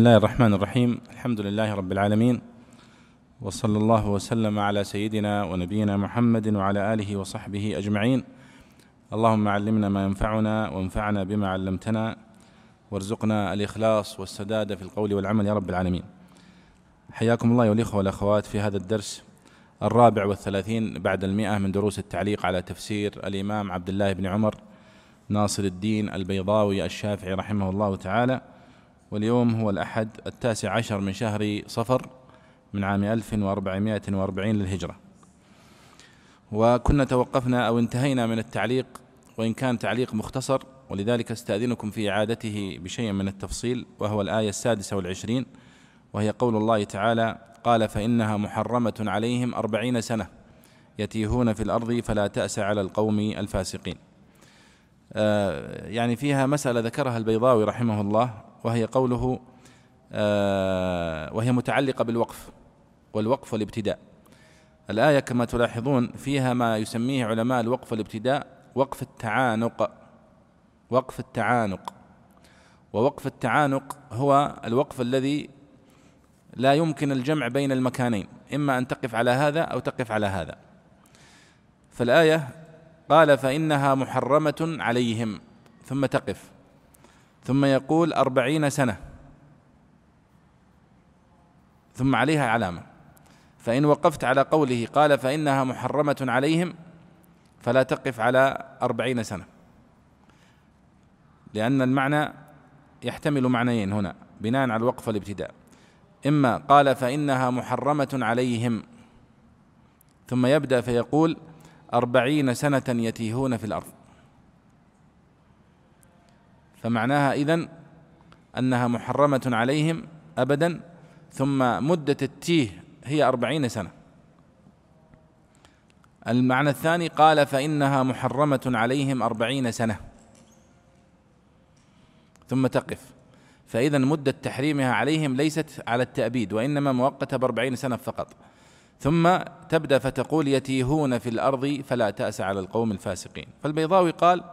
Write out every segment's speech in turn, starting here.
الله الرحمن الرحيم الحمد لله رب العالمين وصلى الله وسلم على سيدنا ونبينا محمد وعلى اله وصحبه اجمعين اللهم علمنا ما ينفعنا وانفعنا بما علمتنا وارزقنا الاخلاص والسداد في القول والعمل يا رب العالمين حياكم الله والاخوه والاخوات في هذا الدرس الرابع والثلاثين بعد المئة من دروس التعليق على تفسير الإمام عبد الله بن عمر ناصر الدين البيضاوي الشافعي رحمه الله تعالى واليوم هو الأحد التاسع عشر من شهر صفر من عام 1440 للهجرة. وكنا توقفنا أو انتهينا من التعليق وإن كان تعليق مختصر ولذلك استأذنكم في إعادته بشيء من التفصيل وهو الآية السادسة والعشرين وهي قول الله تعالى قال فإنها محرمة عليهم أربعين سنة يتيهون في الأرض فلا تأس على القوم الفاسقين. آه، يعني فيها مسألة ذكرها البيضاوي رحمه الله وهي قوله آه، وهي متعلقة بالوقف والوقف والابتداء. الآية كما تلاحظون فيها ما يسميه علماء الوقف والابتداء وقف التعانق وقف التعانق. ووقف التعانق هو الوقف الذي لا يمكن الجمع بين المكانين إما أن تقف على هذا أو تقف على هذا. فالآية قال فإنها محرمة عليهم ثم تقف. ثم يقول أربعين سنة. ثم عليها علامة. فإن وقفت على قوله قال فإنها محرمة عليهم فلا تقف على أربعين سنة. لأن المعنى يحتمل معنيين هنا بناء على الوقف والابتداء. إما قال فإنها محرمة عليهم ثم يبدأ فيقول أربعين سنة يتيهون في الأرض. فمعناها إذن أنها محرمة عليهم أبدا ثم مدة التيه هي أربعين سنة. المعنى الثاني قال فإنها محرمة عليهم أربعين سنة. ثم تقف. فإذا مدة تحريمها عليهم ليست على التأبيد وإنما مؤقتة بأربعين سنة فقط. ثم تبدأ فتقول يتيهون في الأرض فلا تأس على القوم الفاسقين. فالبيضاوي قال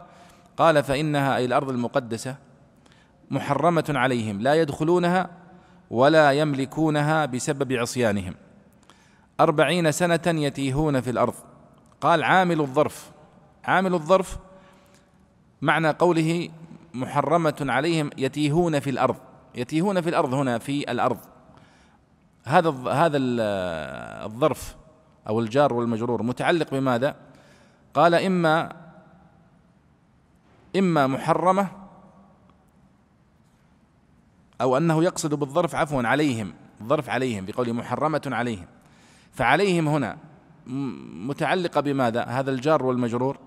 قال فإنها أي الأرض المقدسة محرمة عليهم لا يدخلونها ولا يملكونها بسبب عصيانهم. أربعين سنة يتيهون في الأرض. قال عامل الظرف. عامل الظرف معنى قوله محرمة عليهم يتيهون في الأرض. يتيهون في الأرض هنا في الأرض. هذا هذا الظرف أو الجار والمجرور متعلق بماذا؟ قال إما إما محرمة أو أنه يقصد بالظرف عفوا عليهم الظرف عليهم بقوله محرمة عليهم. فعليهم هنا متعلقة بماذا؟ هذا الجار والمجرور.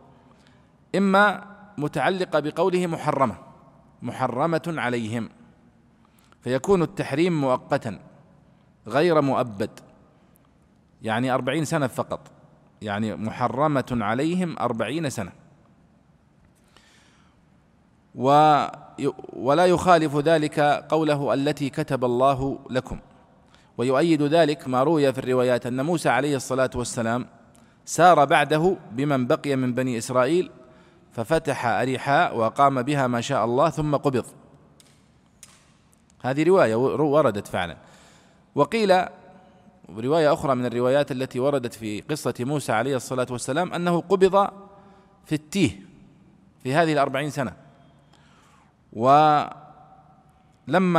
إما متعلقة بقوله محرمة محرمة عليهم. فيكون التحريم مؤقتا غير مؤبد. يعني أربعين سنة فقط. يعني محرمة عليهم أربعين سنة. و ولا يخالف ذلك قوله التي كتب الله لكم. ويؤيد ذلك ما روي في الروايات أن موسى عليه الصلاة والسلام سار بعده بمن بقي من بني إسرائيل ففتح أريحاء وقام بها ما شاء الله ثم قبض. هذه رواية وردت فعلا. وقيل رواية أخرى من الروايات التي وردت في قصة موسى عليه الصلاة والسلام أنه قبض في التيه في هذه الأربعين سنة. ولما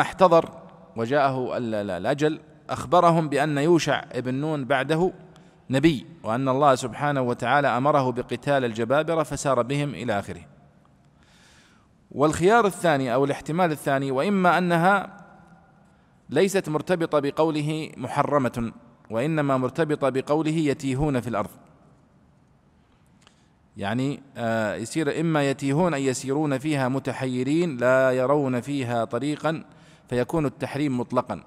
احتضر وجاءه الأجل أخبرهم بأن يوشع ابن نون بعده نبي وأن الله سبحانه وتعالى أمره بقتال الجبابرة فسار بهم إلى آخره. والخيار الثاني أو الاحتمال الثاني وإما أنها ليست مرتبطة بقوله محرمة وإنما مرتبطة بقوله يتيهون في الأرض. يعني آه، يصير إما يتيهون أي يسيرون فيها متحيرين لا يرون فيها طريقا فيكون التحريم مطلقا.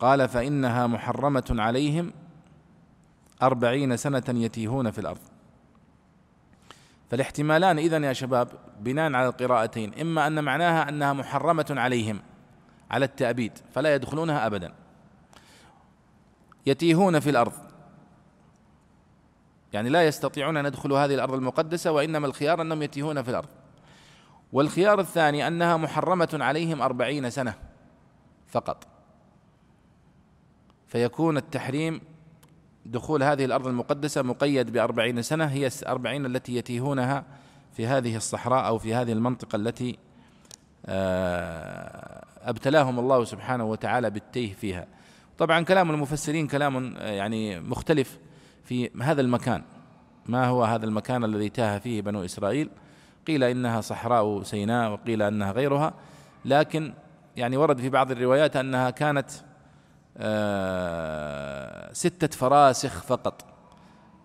قال فإنها محرمة عليهم أربعين سنة يتيهون في الأرض. فالاحتمالان إذن يا شباب بناء على القراءتين. إما أن معناها أنها محرمة عليهم على التأبيد فلا يدخلونها أبدا. يتيهون في الأرض. يعني لا يستطيعون أن يدخلوا هذه الأرض المقدسة وإنما الخيار أنهم يتيهون في الأرض. والخيار الثاني أنها محرمة عليهم أربعين سنة فقط. فيكون التحريم دخول هذه الأرض المقدسة مقيد بأربعين سنة هي الأربعين التي يتيهونها في هذه الصحراء أو في هذه المنطقة التي آه، أبتلاهم الله سبحانه وتعالى بالتيه فيها. طبعا كلام المفسرين كلام آه، يعني مختلف. في هذا المكان. ما هو هذا المكان الذي تاه فيه بنو إسرائيل؟ قيل إنها صحراء سيناء وقيل أنها غيرها. لكن يعني ورد في بعض الروايات أنها كانت آه، ستة فراسخ فقط.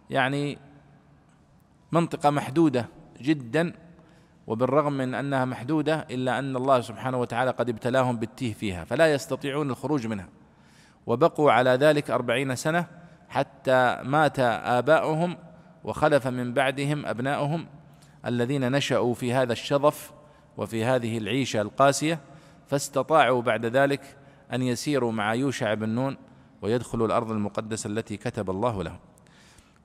يعني منطقة محدودة جدا وبالرغم من أنها محدودة إلا أن الله سبحانه وتعالى قد ابتلاهم بالتيه فيها فلا يستطيعون الخروج منها. وبقوا على ذلك أربعين سنة حتى مات آباؤهم وخلف من بعدهم أبناؤهم الذين نشأوا في هذا الشظف وفي هذه العيشة القاسية فاستطاعوا بعد ذلك أن يسيروا مع يوشع بن نون ويدخلوا الأرض المقدسة التي كتب الله لهم.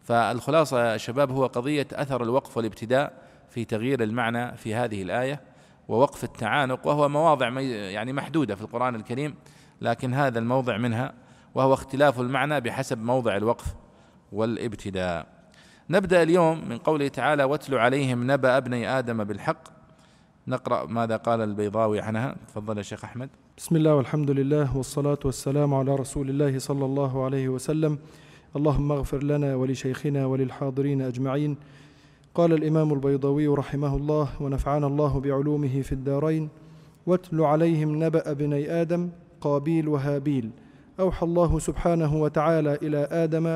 فالخلاصة يا شباب هو قضية أثر الوقف والابتداء في تغيير المعنى في هذه الآية ووقف التعانق وهو مواضع يعني محدودة في القرآن الكريم لكن هذا الموضع منها وهو اختلاف المعنى بحسب موضع الوقف والابتداء. نبدأ اليوم من قوله تعالى واتل عليهم نبأ ابني آدم بالحق. نقرأ ماذا قال البيضاوي عنها. تفضل يا شيخ أحمد. بسم الله والحمد لله والصلاة والسلام على رسول الله صلى الله عليه وسلم. اللهم اغفر لنا ولشيخنا وللحاضرين أجمعين. قال الإمام البيضاوي رحمه الله ونفعنا الله بعلومه في الدارين. واتل عليهم نبأ بني آدم قابيل وهابيل. أوحى الله سبحانه وتعالى إلى آدم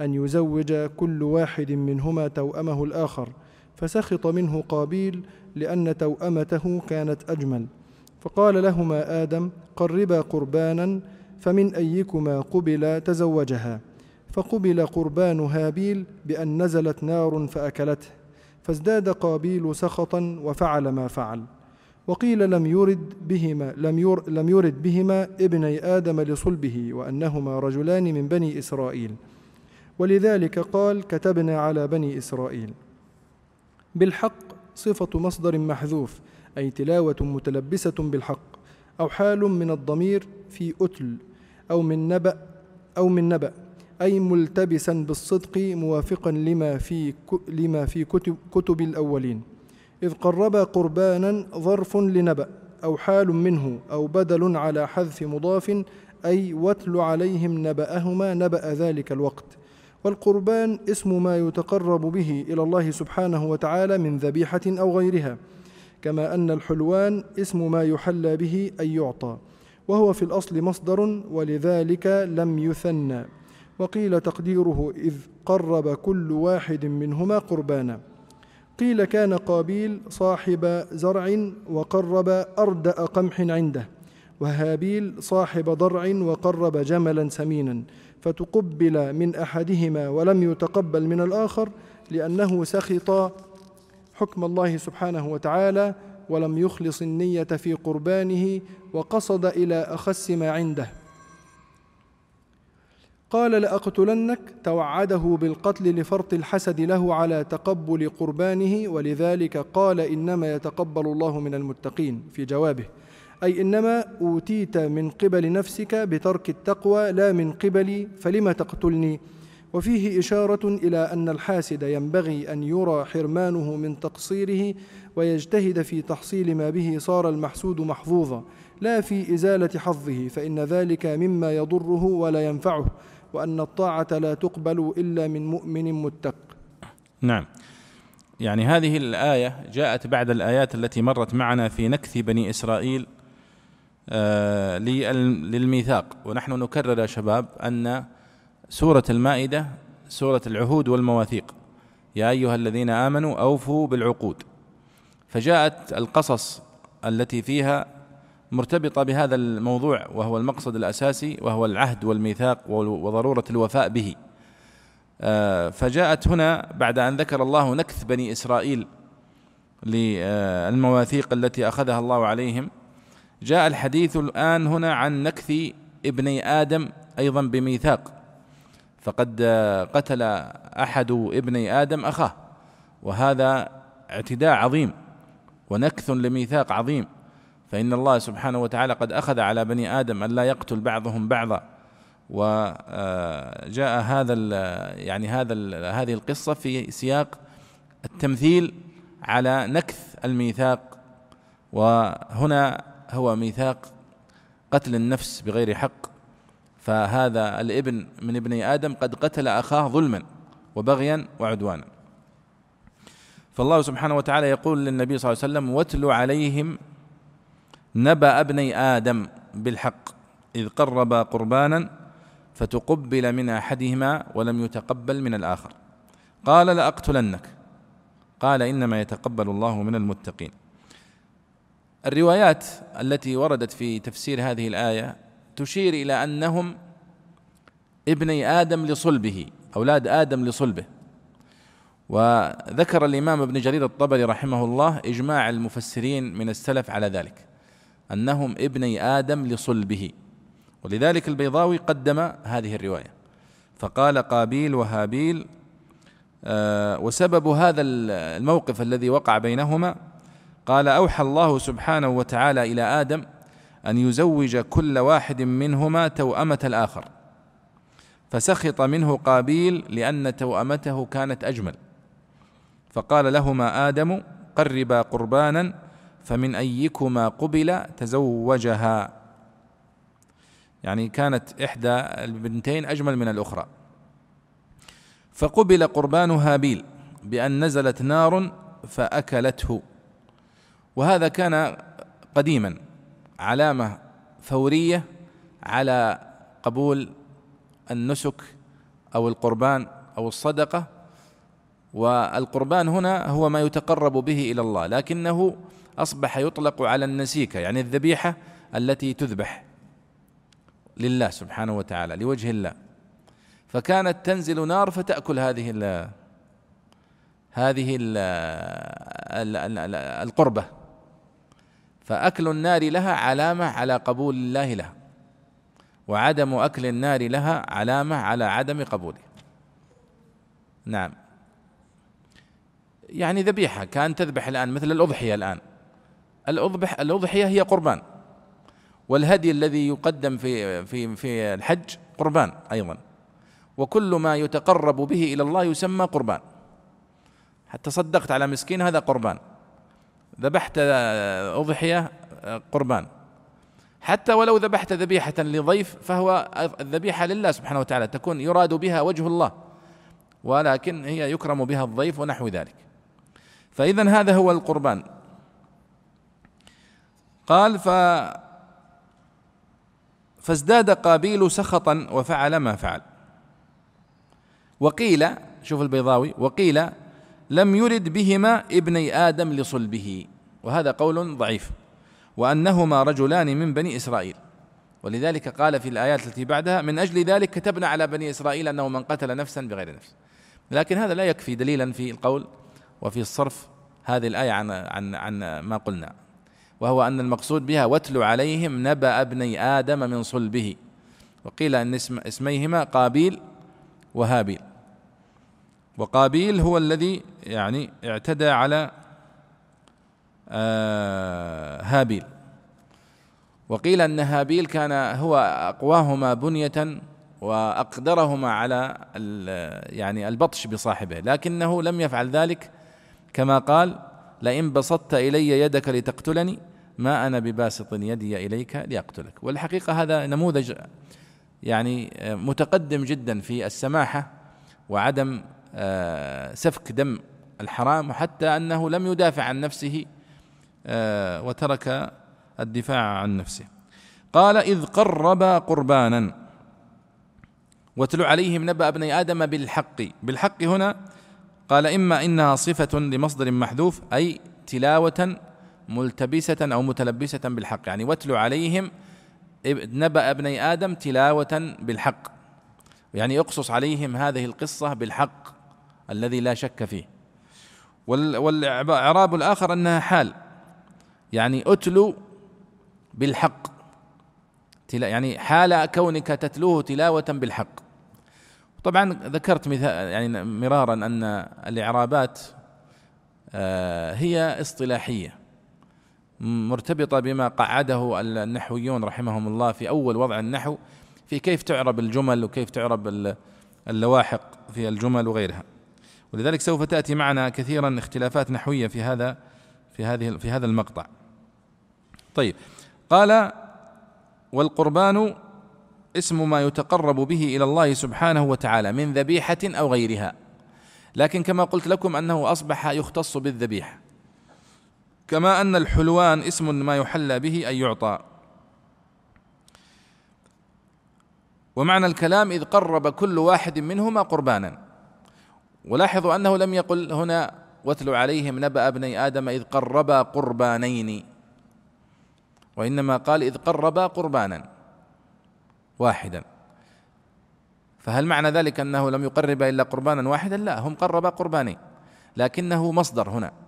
أن يزوج كل واحد منهما توأمه الآخر فسخط منه قابيل لأن توأمته كانت أجمل. فقال لهما آدم قربا قربانا فمن أيكما قبل تزوجها؟ فقبل قربان هابيل بأن نزلت نار فأكلته فازداد قابيل سخطا وفعل ما فعل. وقيل لم يرد بهما لم, لم يرد بهما ابني آدم لصلبه وأنهما رجلان من بني إسرائيل. ولذلك قال كتبنا على بني إسرائيل. بالحق صفة مصدر محذوف أي تلاوة متلبسة بالحق أو حال من الضمير في أتل أو من نبأ أو من نبأ أي ملتبسا بالصدق موافقا لما في لما في كتب, كتب الأولين. إذ قرب قربانا ظرف لنبأ أو حال منه أو بدل على حذف مضاف أي واتل عليهم نبأهما نبأ ذلك الوقت. والقربان اسم ما يتقرب به إلى الله سبحانه وتعالى من ذبيحة أو غيرها. كما أن الحلوان اسم ما يحلى به أي يعطى وهو في الأصل مصدر ولذلك لم يثنى. وقيل تقديره إذ قرب كل واحد منهما قربانا. قيل كان قابيل صاحب زرع وقرب أردأ قمح عنده وهابيل صاحب ضرع وقرب جملا سمينا فتقبل من أحدهما ولم يتقبل من الآخر لأنه سخط حكم الله سبحانه وتعالى ولم يخلص النية في قربانه وقصد إلى أخس ما عنده. قال لأقتلنك توعده بالقتل لفرط الحسد له على تقبل قربانه ولذلك قال إنما يتقبل الله من المتقين في جوابه. أي إنما أوتيت من قبل نفسك بترك التقوى لا من قبلي فلم تقتلني؟ وفيه إشارة إلى أن الحاسد ينبغي أن يرى حرمانه من تقصيره ويجتهد في تحصيل ما به صار المحسود محظوظا لا في إزالة حظه فإن ذلك مما يضره ولا ينفعه. وأن الطاعة لا تقبل إلا من مؤمن متق. نعم. يعني هذه الآية جاءت بعد الآيات التي مرت معنا في نكث بني إسرائيل آه، للميثاق. ونحن نكرر يا شباب أن سورة المائدة سورة العهود والمواثيق. يا أيها الذين آمنوا أوفوا بالعقود. فجاءت القصص التي فيها مرتبطة بهذا الموضوع وهو المقصد الأساسي وهو العهد والميثاق وضرورة الوفاء به. آه، فجاءت هنا بعد أن ذكر الله نكث بني إسرائيل للمواثيق التي أخذها الله عليهم جاء الحديث الآن هنا عن نكث ابني آدم أيضا بميثاق. فقد قتل أحد ابني آدم أخاه وهذا اعتداء عظيم ونكث لميثاق عظيم. فإن الله سبحانه وتعالى قد أخذ على بني آدم أن لا يقتل بعضهم بعضا. وجاء هذا يعني هذا هذه القصة في سياق التمثيل على نكث الميثاق. وهنا هو ميثاق قتل النفس بغير حق. فهذا الابن من ابني آدم قد قتل أخاه ظلما وبغيا وعدوانا. فالله سبحانه وتعالى يقول للنبي صلى الله عليه وسلم واتل عليهم نبأ ابني آدم بالحق إذ قربا قربانا فتقبل من أحدهما ولم يتقبل من الآخر. قال لأقتلنك. قال إنما يتقبل الله من المتقين. الروايات التي وردت في تفسير هذه الآية تشير إلى أنهم ابني آدم لصلبه أولاد آدم لصلبه. وذكر الإمام ابن جرير الطبري رحمه الله إجماع المفسرين من السلف على ذلك. أنهم ابني آدم لصلبه. ولذلك البيضاوي قدم هذه الرواية. فقال قابيل وهابيل آه وسبب هذا الموقف الذي وقع بينهما قال أوحى الله سبحانه وتعالى إلى آدم أن يزوج كل واحد منهما توأمة الآخر. فسخط منه قابيل لأن توأمته كانت أجمل. فقال لهما آدم قربا قربانا فمن أيكما قبل تزوجها. يعني كانت إحدى البنتين أجمل من الأخرى. فقبل قربان هابيل بأن نزلت نار فأكلته. وهذا كان قديما علامة فورية على قبول النسك أو القربان أو الصدقة. والقربان هنا هو ما يتقرب به إلى الله لكنه أصبح يطلق على النسيكة يعني الذبيحة التي تذبح لله سبحانه وتعالى لوجه الله. فكانت تنزل نار فتأكل هذه ال هذه ال القربة. فأكل النار لها علامة على قبول الله لها وعدم أكل النار لها علامة على عدم قبوله. نعم. يعني ذبيحة كان تذبح الآن مثل الأضحية الآن. الأضبح الأضحية هي قربان. والهدي الذي يقدم في في في الحج قربان أيضا. وكل ما يتقرب به إلى الله يسمى قربان. حتى صدقت على مسكين هذا قربان. ذبحت أضحية قربان. حتى ولو ذبحت ذبيحة لضيف فهو الذبيحة لله سبحانه وتعالى تكون يراد بها وجه الله. ولكن هي يكرم بها الضيف ونحو ذلك. فإذا هذا هو القربان. قال ف فازداد قابيل سخطا وفعل ما فعل. وقيل شوف البيضاوي وقيل لم يرد بهما ابني آدم لصلبه. وهذا قول ضعيف. وأنهما رجلان من بني إسرائيل. ولذلك قال في الآيات التي بعدها من أجل ذلك كتبنا على بني إسرائيل أنه من قتل نفسا بغير نفس. لكن هذا لا يكفي دليلا في القول وفي الصرف هذه الآية عن عن عن ما قلنا. وهو أن المقصود بها واتل عليهم نبأ ابني آدم من صلبه. وقيل أن اسم اسميهما قابيل وهابيل. وقابيل هو الذي يعني اعتدى على آه، هابيل. وقيل أن هابيل كان هو أقواهما بنية وأقدرهما على يعني البطش بصاحبه لكنه لم يفعل ذلك كما قال لئن بسطت إلي يدك لتقتلني ما أنا بباسط يدي إليك لاقتلك والحقيقة هذا نموذج يعني متقدم جدا في السماحة وعدم آه، سفك دم الحرام وحتى أنه لم يدافع عن نفسه آه، وترك الدفاع عن نفسه. قال إذ قربا قربانا واتل عليهم نبأ ابني آدم بالحق. بالحق هنا قال إما إنها صفة لمصدر محذوف أي تلاوة ملتبسة أو متلبسة بالحق. يعني واتل عليهم نبأ ابني آدم تلاوة بالحق. يعني اقصص عليهم هذه القصة بالحق الذي لا شك فيه. والإعراب الآخر أنها حال. يعني أتلو بالحق. يعني حال كونك تتلوه تلاوة بالحق. طبعا ذكرت مثال يعني مرارا أن الإعرابات آه، هي اصطلاحية. مرتبطة بما قعده النحويون رحمهم الله في أول وضع النحو في كيف تعرب الجمل وكيف تعرب اللواحق في الجمل وغيرها. ولذلك سوف تأتي معنا كثيرا اختلافات نحوية في هذا في هذه في هذا المقطع. طيب قال والقربان اسم ما يتقرب به إلى الله سبحانه وتعالى من ذبيحة أو غيرها. لكن كما قلت لكم أنه أصبح يختص بالذبيحة. كما أن الحلوان اسم ما يحلى به ان يعطى. ومعنى الكلام إذ قرب كل واحد منهما قربانا. ولاحظوا أنه لم يقل هنا واتل عليهم نبأ ابني آدم إذ قربا قربانين. وإنما قال إذ قربا قربانا واحدا. فهل معنى ذلك أنه لم يقرب إلا قربانا واحدا؟ لا هم قربا قربانين. لكنه مصدر هنا.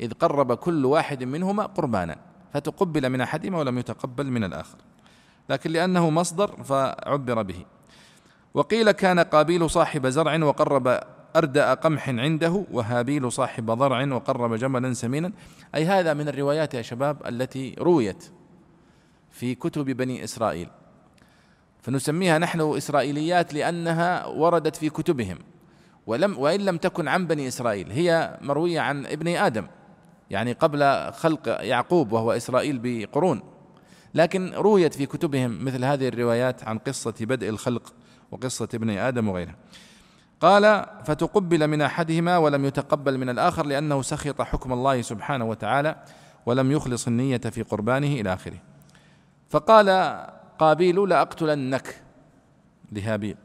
إذ قرب كل واحد منهما قربانا فتقبل من أحدهما ولم يتقبل من الآخر. لكن لأنه مصدر فعبر به. وقيل كان قابيل صاحب زرع وقرب أردأ قمح عنده وهابيل صاحب ضرع وقرب جملا سمينا. أي هذا من الروايات يا شباب التي رويت في كتب بني إسرائيل. فنسميها نحن إسرائيليات لأنها وردت في كتبهم. ولم وإن لم تكن عن بني إسرائيل هي مروية عن ابن آدم. يعني قبل خلق يعقوب وهو إسرائيل بقرون. لكن رويت في كتبهم مثل هذه الروايات عن قصة بدء الخلق وقصة ابن آدم وغيرها. قال فتقبل من أحدهما ولم يتقبل من الآخر لأنه سخط حكم الله سبحانه وتعالى ولم يخلص النية في قربانه إلى آخره. فقال قابيل لأقتلنك لهابيل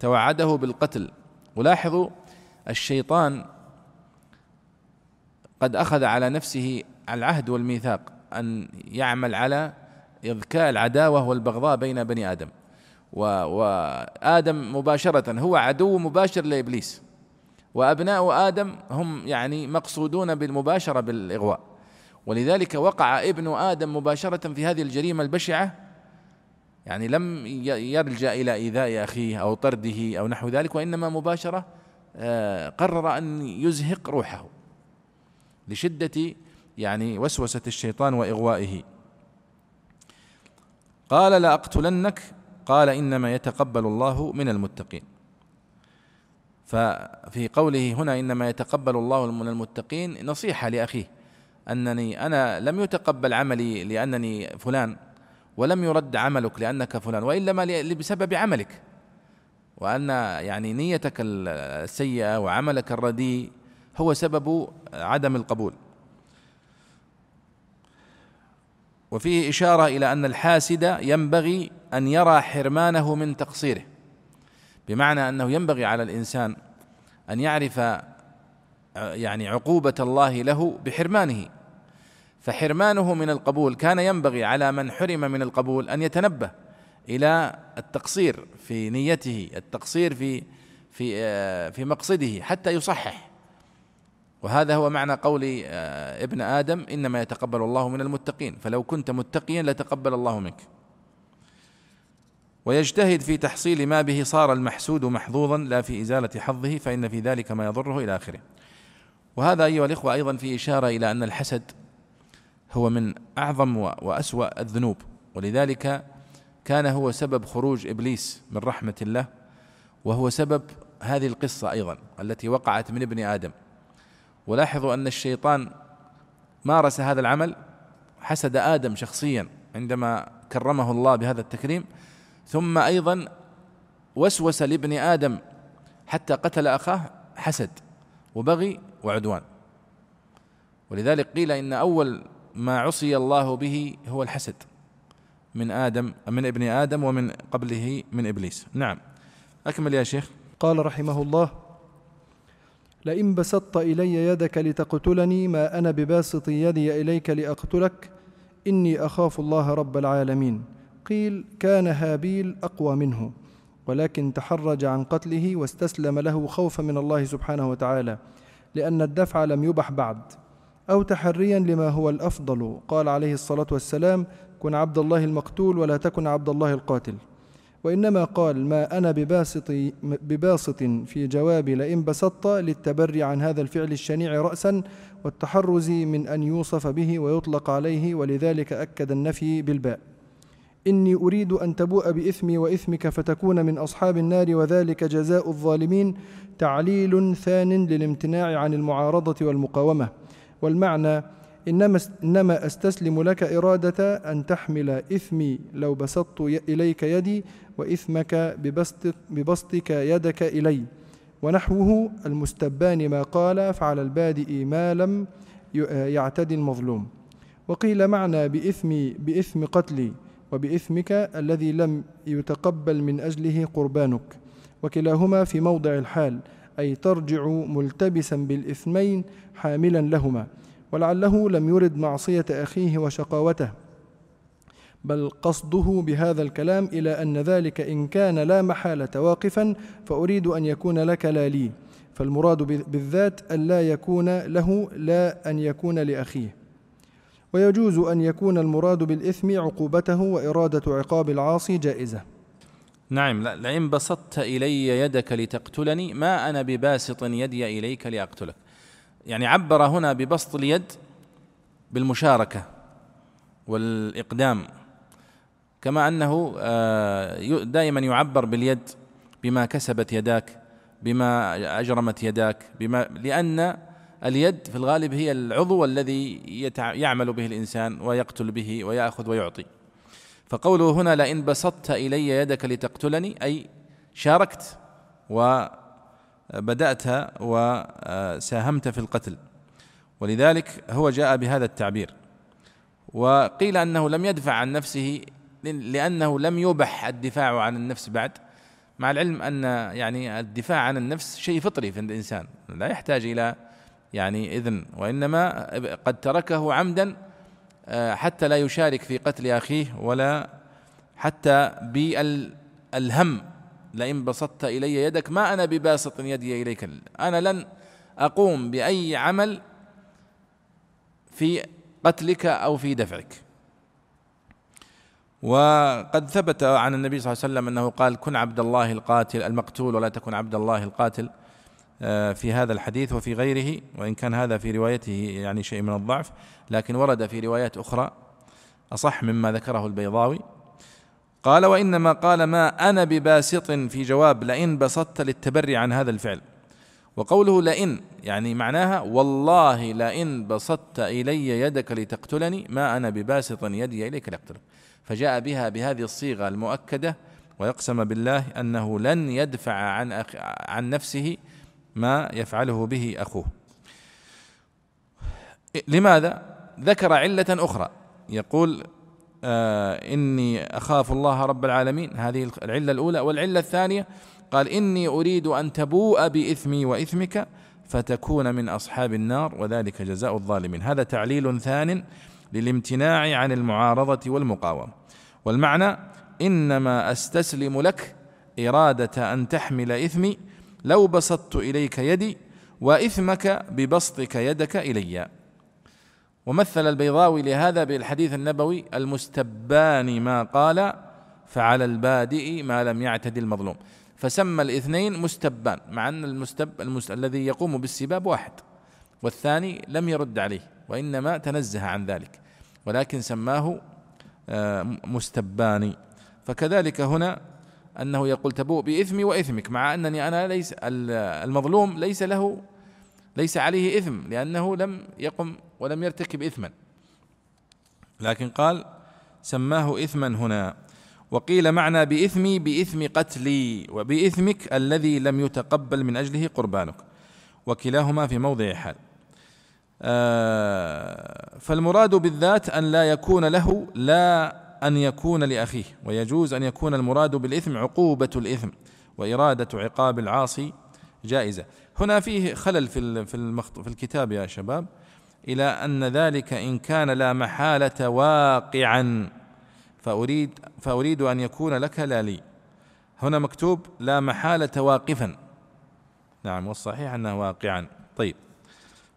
توعده بالقتل. ولاحظوا الشيطان قد أخذ على نفسه العهد والميثاق أن يعمل على إذكاء العداوة والبغضاء بين بني آدم. وآدم مباشرة هو عدو مباشر لإبليس. وأبناء آدم هم يعني مقصودون بالمباشرة بالإغواء. ولذلك وقع ابن آدم مباشرة في هذه الجريمة البشعة. يعني لم يلجأ إلى إيذاء أخيه أو طرده أو نحو ذلك وإنما مباشرة آه، قرر أن يزهق روحه. لشدة يعني وسوسة الشيطان وإغوائه. قال لأقتلنك قال إنما يتقبل الله من المتقين. ففي قوله هنا إنما يتقبل الله من المتقين نصيحة لأخيه أنني أنا لم يتقبل عملي لأنني فلان ولم يرد عملك لأنك فلان وإنما بسبب عملك وأن يعني نيتك السيئة وعملك الرديء هو سبب عدم القبول. وفيه إشارة إلى أن الحاسد ينبغي أن يرى حرمانه من تقصيره بمعنى أنه ينبغي على الإنسان أن يعرف يعني عقوبة الله له بحرمانه. فحرمانه من القبول كان ينبغي على من حرم من القبول أن يتنبه إلى التقصير في نيته التقصير في في في مقصده حتى يصحح. وهذا هو معنى قول آه، ابن آدم إنما يتقبل الله من المتقين. فلو كنت متقيا لتقبل الله منك. ويجتهد في تحصيل ما به صار المحسود محظوظا لا في إزالة حظه فإن في ذلك ما يضره إلى آخره. وهذا أيها الإخوة أيضا في إشارة إلى أن الحسد هو من أعظم وأسوأ الذنوب. ولذلك كان هو سبب خروج إبليس من رحمة الله وهو سبب هذه القصة أيضا التي وقعت من ابن آدم. ولاحظوا أن الشيطان مارس هذا العمل حسد آدم شخصيا عندما كرمه الله بهذا التكريم ثم أيضا وسوس لابن آدم حتى قتل أخاه حسد وبغي وعدوان. ولذلك قيل إن أول ما عصي الله به هو الحسد من آدم من ابن آدم ومن قبله من إبليس. نعم. أكمل يا شيخ. قال رحمه الله لئن بسطت إلي يدك لتقتلني ما أنا بباسط يدي إليك لأقتلك إني أخاف الله رب العالمين. قيل كان هابيل أقوى منه ولكن تحرج عن قتله واستسلم له خوفا من الله سبحانه وتعالى لأن الدفع لم يبح بعد. أو تحريا لما هو الأفضل قال عليه الصلاة والسلام كن عبد الله المقتول ولا تكن عبد الله القاتل. وإنما قال ما أنا بباسط, بباسط في جواب لئن بسطت للتبري عن هذا الفعل الشنيع رأسا والتحرز من أن يوصف به ويطلق عليه ولذلك أكد النفي بالباء. إني أريد أن تبوء بإثمي وإثمك فتكون من أصحاب النار وذلك جزاء الظالمين تعليل ثان للامتناع عن المعارضة والمقاومة. والمعنى إنما, إنما أستسلم لك إرادة أن تحمل إثمي لو بسطت إليك يدي وإثمك ببسط ببسطك يدك إلي. ونحوه المستبان ما قال فعلى البادئ ما لم يعتدي المظلوم. وقيل معنى بإثمي بإثم قتلي وبإثمك الذي لم يتقبل من أجله قربانك. وكلاهما في موضع الحال أي ترجع ملتبسا بالإثمين حاملا لهما. ولعله لم يرد معصية أخيه وشقاوته بل قصده بهذا الكلام إلى أن ذلك إن كان لا محالة واقفا فأريد أن يكون لك لا لي فالمراد بالذات أن لا يكون له لا أن يكون لأخيه. ويجوز أن يكون المراد بالإثم عقوبته وإرادة عقاب العاصي جائزة. نعم لئن بسطت إلي يدك لتقتلني ما أنا بباسط يدي إليك لأقتلك. يعني عبر هنا ببسط اليد بالمشاركة والإقدام كما أنه آه، دائما يعبر باليد بما كسبت يداك بما أجرمت يداك بما لأن اليد في الغالب هي العضو الذي يعمل به الإنسان ويقتل به ويأخذ ويعطي. فقوله هنا لئن بسطت إلي يدك لتقتلني أي شاركت وبدأت وساهمت في القتل. ولذلك هو جاء بهذا التعبير. وقيل أنه لم يدفع عن نفسه لأنه لم يبح الدفاع عن النفس بعد. مع العلم أن يعني الدفاع عن النفس شيء فطري في الإنسان. لا يحتاج إلى يعني إذن وإنما قد تركه عمدا آه، حتى لا يشارك في قتل أخيه ولا حتى بالهم لئن بسطت إلي يدك ما أنا بباسط يدي إليك. أنا لن أقوم بأي عمل في قتلك أو في دفعك. وقد ثبت عن النبي صلى الله عليه وسلم أنه قال كن عبد الله القاتل المقتول ولا تكن عبد الله القاتل. آه، في هذا الحديث وفي غيره وإن كان هذا في روايته يعني شيء من الضعف. لكن ورد في روايات أخرى أصح مما ذكره البيضاوي. قال وإنما قال ما أنا بباسط في جواب لئن بسطت للتبري عن هذا الفعل. وقوله لئن يعني معناها والله لئن بسطت إلي يدك لتقتلني ما أنا بباسط يدي إليك لأقتلك. فجاء بها بهذه الصيغة المؤكدة ويقسم بالله أنه لن يدفع عن أخ عن نفسه ما يفعله به أخوه. لماذا؟ ذكر علة أخرى. يقول آه إني أخاف الله رب العالمين. هذه العلة الأولى. والعلة الثانية قال إني أريد أن تبوء بإثمي وإثمك فتكون من أصحاب النار وذلك جزاء الظالمين. هذا تعليل ثان للامتناع عن المعارضة والمقاومة. والمعنى إنما أستسلم لك إرادة أن تحمل إثمي لو بسطت إليك يدي وإثمك ببسطك يدك إلي. ومثل البيضاوي لهذا بالحديث النبوي المستبان ما قال فعلى البادئ ما لم يعتد المظلوم. فسمى الاثنين مستبان مع أن المستب المست... الذي يقوم بالسباب واحد والثاني لم يرد عليه وإنما تنزه عن ذلك ولكن سماه آه، مستبان. فكذلك هنا أنه يقول تبوء بإثمي وإثمك مع أنني أنا ليس المظلوم ليس له ليس عليه إثم لأنه لم يقم ولم يرتكب إثما. لكن قال سماه إثما هنا. وقيل معنى بإثمي بإثم قتلي وبإثمك الذي لم يتقبل من أجله قربانك. وكلاهما في موضع حال. آه فالمراد بالذات أن لا يكون له لا أن يكون لأخيه. ويجوز أن يكون المراد بالإثم عقوبة الإثم وإرادة عقاب العاصي جائزة. هنا فيه خلل في في, في الكتاب يا شباب. إلى أن ذلك إن كان لا محالة واقعا. فأريد فأريد أن يكون لك لا لي. هنا مكتوب لا محالة واقفا. نعم والصحيح أنه واقعا. طيب.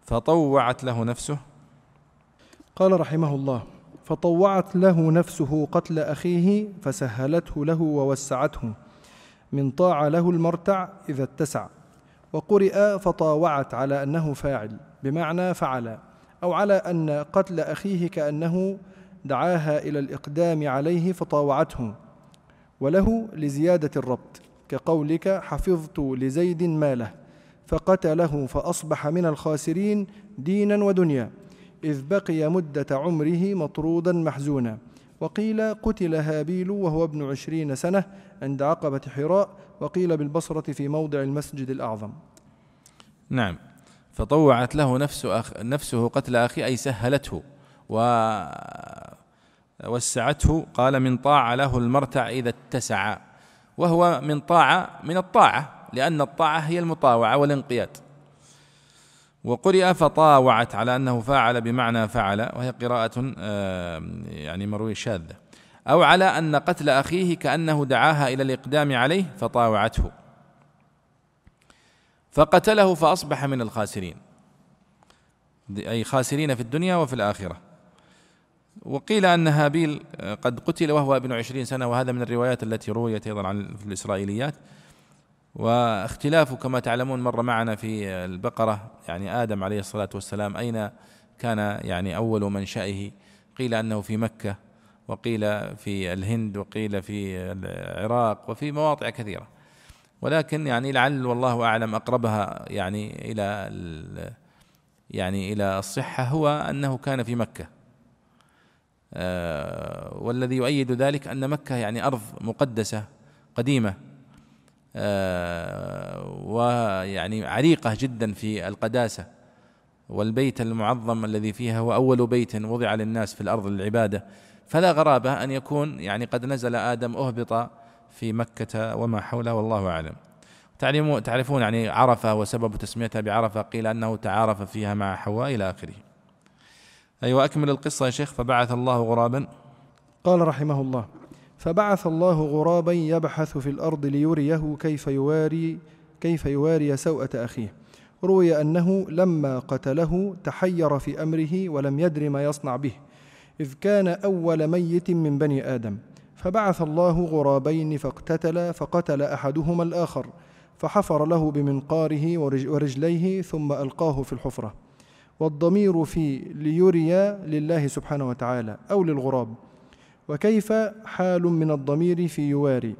فطوعت له نفسه. قال رحمه الله فطوعت له نفسه قتل أخيه فسهلته له ووسعته. من طاع له المرتع إذا اتسع. وقرئ فطاوعت على أنه فاعل. بمعنى فعل. أو على أن قتل أخيه كأنه دعاها إلى الإقدام عليه فطاوعته. وله لزيادة الربط كقولك حفظت لزيد ماله فقتله فأصبح من الخاسرين دينا ودنيا إذ بقي مدة عمره مطرودا محزونا. وقيل قتل هابيل وهو ابن عشرين سنة عند عقبة حراء وقيل بالبصرة في موضع المسجد الأعظم. نعم. فطوعت له نفس أخ نفسه قتل أخي أي سهلته. ووسعته قال من طاع له المرتع إذا اتسع. وهو من طاعة من الطاعة لأن الطاعة هي المطاوعة والانقياد. وقرئ فطاوعت على أنه فاعل بمعنى فعل وهي قراءة يعني مروي شاذة. أو على أن قتل أخيه كأنه دعاها إلى الإقدام عليه فطاوعته. فقتله فأصبح من الخاسرين. أي خاسرين في الدنيا وفي الآخرة. وقيل أن هابيل قد قتل وهو ابن عشرين سنة وهذا من الروايات التي رويت أيضا عن الإسرائيليات. واختلافه كما تعلمون مر معنا في البقرة يعني آدم عليه الصلاة والسلام أين كان يعني أول منشأه قيل أنه في مكة وقيل في الهند وقيل في العراق وفي مواضع كثيرة. ولكن يعني لعل والله أعلم أقربها يعني إلى يعني إلى الصحة هو أنه كان في مكة. آه، والذي يؤيد ذلك أن مكة يعني أرض مقدسة قديمة. آه، ويعني عريقة جدا في القداسة. والبيت المعظم الذي فيها هو أول بيت وضع للناس في الأرض للعبادة. فلا غرابة أن يكون يعني قد نزل آدم أهبط في مكة وما حولها والله أعلم. تعرفون يعني عرفة وسبب تسميتها بعرفة قيل أنه تعارف فيها مع حواء إلى آخره. أيوة أكمل القصة يا شيخ فبعث الله غرابا. قال رحمه الله فبعث الله غرابا يبحث في الأرض ليريه كيف يواري كيف يواري سوءة أخيه. روي أنه لما قتله تحير في أمره ولم يدر ما يصنع به إذ كان أول ميت من بني آدم. فبعث الله غرابين فاقتتلا فقتل أحدهما الآخر فحفر له بمنقاره ورجليه ثم ألقاه في الحفرة. والضمير في ليري لله سبحانه وتعالى أو للغراب. وكيف حال من الضمير في يواري؟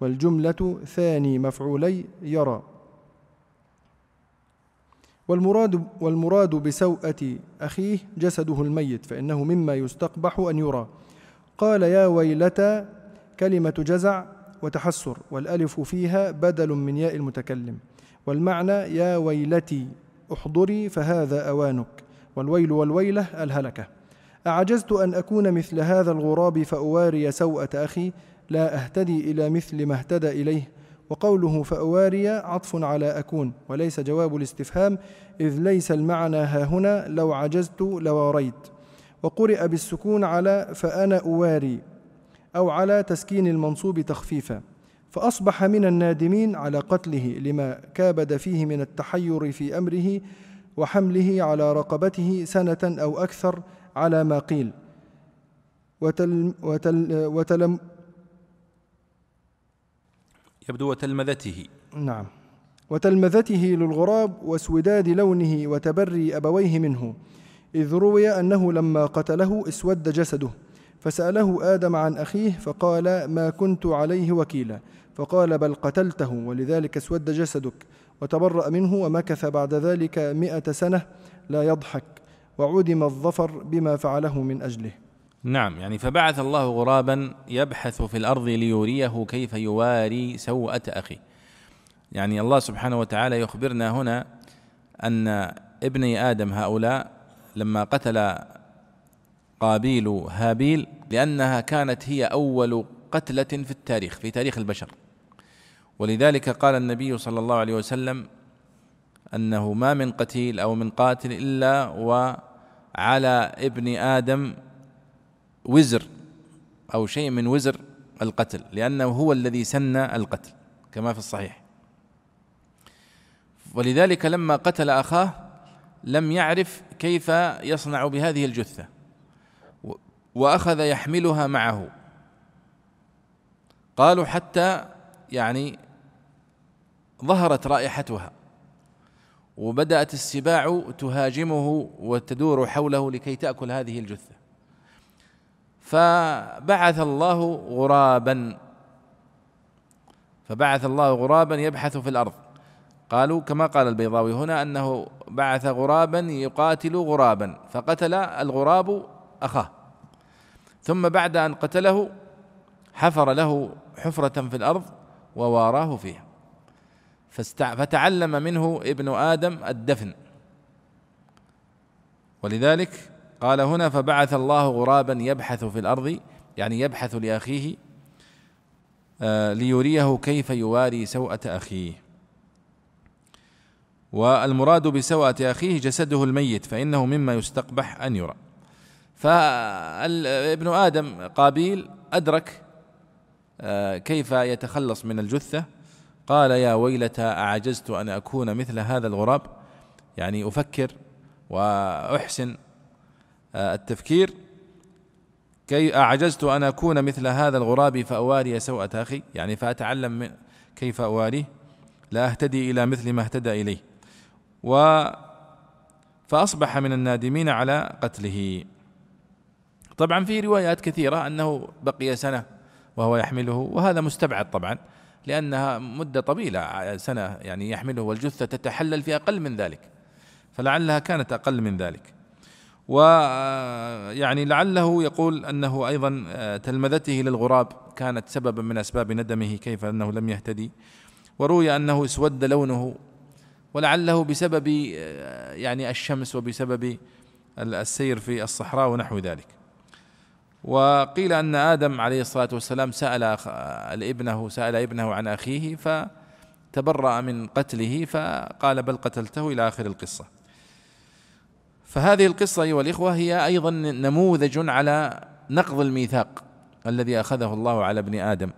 والجملة ثاني مفعولي يرى. والمراد والمراد بسوءة أخيه جسده الميت فإنه مما يستقبح أن يرى. قال يا ويلتى كلمة جزع وتحسر والألف فيها بدل من ياء المتكلم. والمعنى يا ويلتي احضري فهذا أوانك. والويل والويلة الهلكة. أعجزت أن أكون مثل هذا الغراب فأواري سوءة أخي. لا أهتدي إلى مثل ما اهتدى إليه. وقوله فأواري عطف على أكون وليس جواب الاستفهام. إذ ليس المعنى ها هنا لو عجزت لواريت. وقرئ بالسكون على فأنا أواري أو على تسكين المنصوب تخفيفا فأصبح من النادمين على قتله لما كابد فيه من التحير في أمره وحمله على رقبته سنة أو أكثر على ما قيل. وتل وتل وتلم يبدو وتلمذته. نعم. وتلمذته للغراب واسوداد لونه وتبري أبويه منه إذ روي أنه لما قتله اسود جسده فسأله آدم عن أخيه فقال ما كنت عليه وكيلا فقال بل قتلته ولذلك اسود جسدك وتبرأ منه ومكث بعد ذلك مئة سنة لا يضحك وعدم الظفر بما فعله من أجله نعم يعني فبعث الله غرابا يبحث في الأرض ليريه كيف يواري سوءة أخيه. يعني الله سبحانه وتعالى يخبرنا هنا أن ابني آدم هؤلاء لما قتل قابيل هابيل لأنها كانت هي أول قتلة في التاريخ في تاريخ البشر. ولذلك قال النبي صلى الله عليه وسلم أنه ما من قتيل أو من قاتل إلا وعلى ابن آدم وزر أو شيء من وزر القتل لأنه هو الذي سن القتل كما في الصحيح. ولذلك لما قتل أخاه لم يعرف كيف يصنع بهذه الجثة. وأخذ يحملها معه. قالوا حتى يعني ظهرت رائحتها. وبدأت السباع تهاجمه وتدور حوله لكي تأكل هذه الجثة. فبعث الله غرابا. فبعث الله غرابا يبحث في الأرض. قالوا كما قال البيضاوي هنا أنه بعث غرابا يقاتل غرابا فقتل الغراب أخاه. ثم بعد أن قتله حفر له حفرة في الأرض وواراه فيها. فتعلم منه ابن آدم الدفن. ولذلك قال هنا فبعث الله غرابا يبحث في الأرض يعني يبحث لأخيه آه، ليريه كيف يواري سوءة أخيه. والمراد بسوءة أخيه جسده الميت فإنه مما يستقبح أن يرى. فابن آدم قابيل أدرك آه، كيف يتخلص من الجثة؟ قال يا ويلتى أعجزت أن أكون مثل هذا الغراب؟ يعني أفكر وأحسن آه، التفكير. كي أعجزت أن أكون مثل هذا الغراب فأواري سوءة أخي؟ يعني فأتعلم كيف أواريه؟ لا أهتدي إلى مثل ما اهتدى إليه. و فأصبح من النادمين على قتله. طبعا في روايات كثيرة أنه بقي سنة وهو يحمله وهذا مستبعد طبعا لأنها مدة طويلة سنة يعني يحمله والجثة تتحلل في أقل من ذلك فلعلها كانت أقل من ذلك. ويعني لعله يقول أنه أيضا تلمذته للغراب كانت سببا من أسباب ندمه كيف أنه لم يهتدي وروي أنه اسود لونه ولعله بسبب يعني الشمس وبسبب السير في الصحراء ونحو ذلك وقيل أن آدم عليه الصلاة والسلام سأل ابنه سأل ابنه عن أخيه فتبرأ من قتله فقال بل قتلته إلى آخر القصة. فهذه القصة أيها الإخوة هي أيضا نموذج على نقض الميثاق الذي أخذه الله على ابن آدم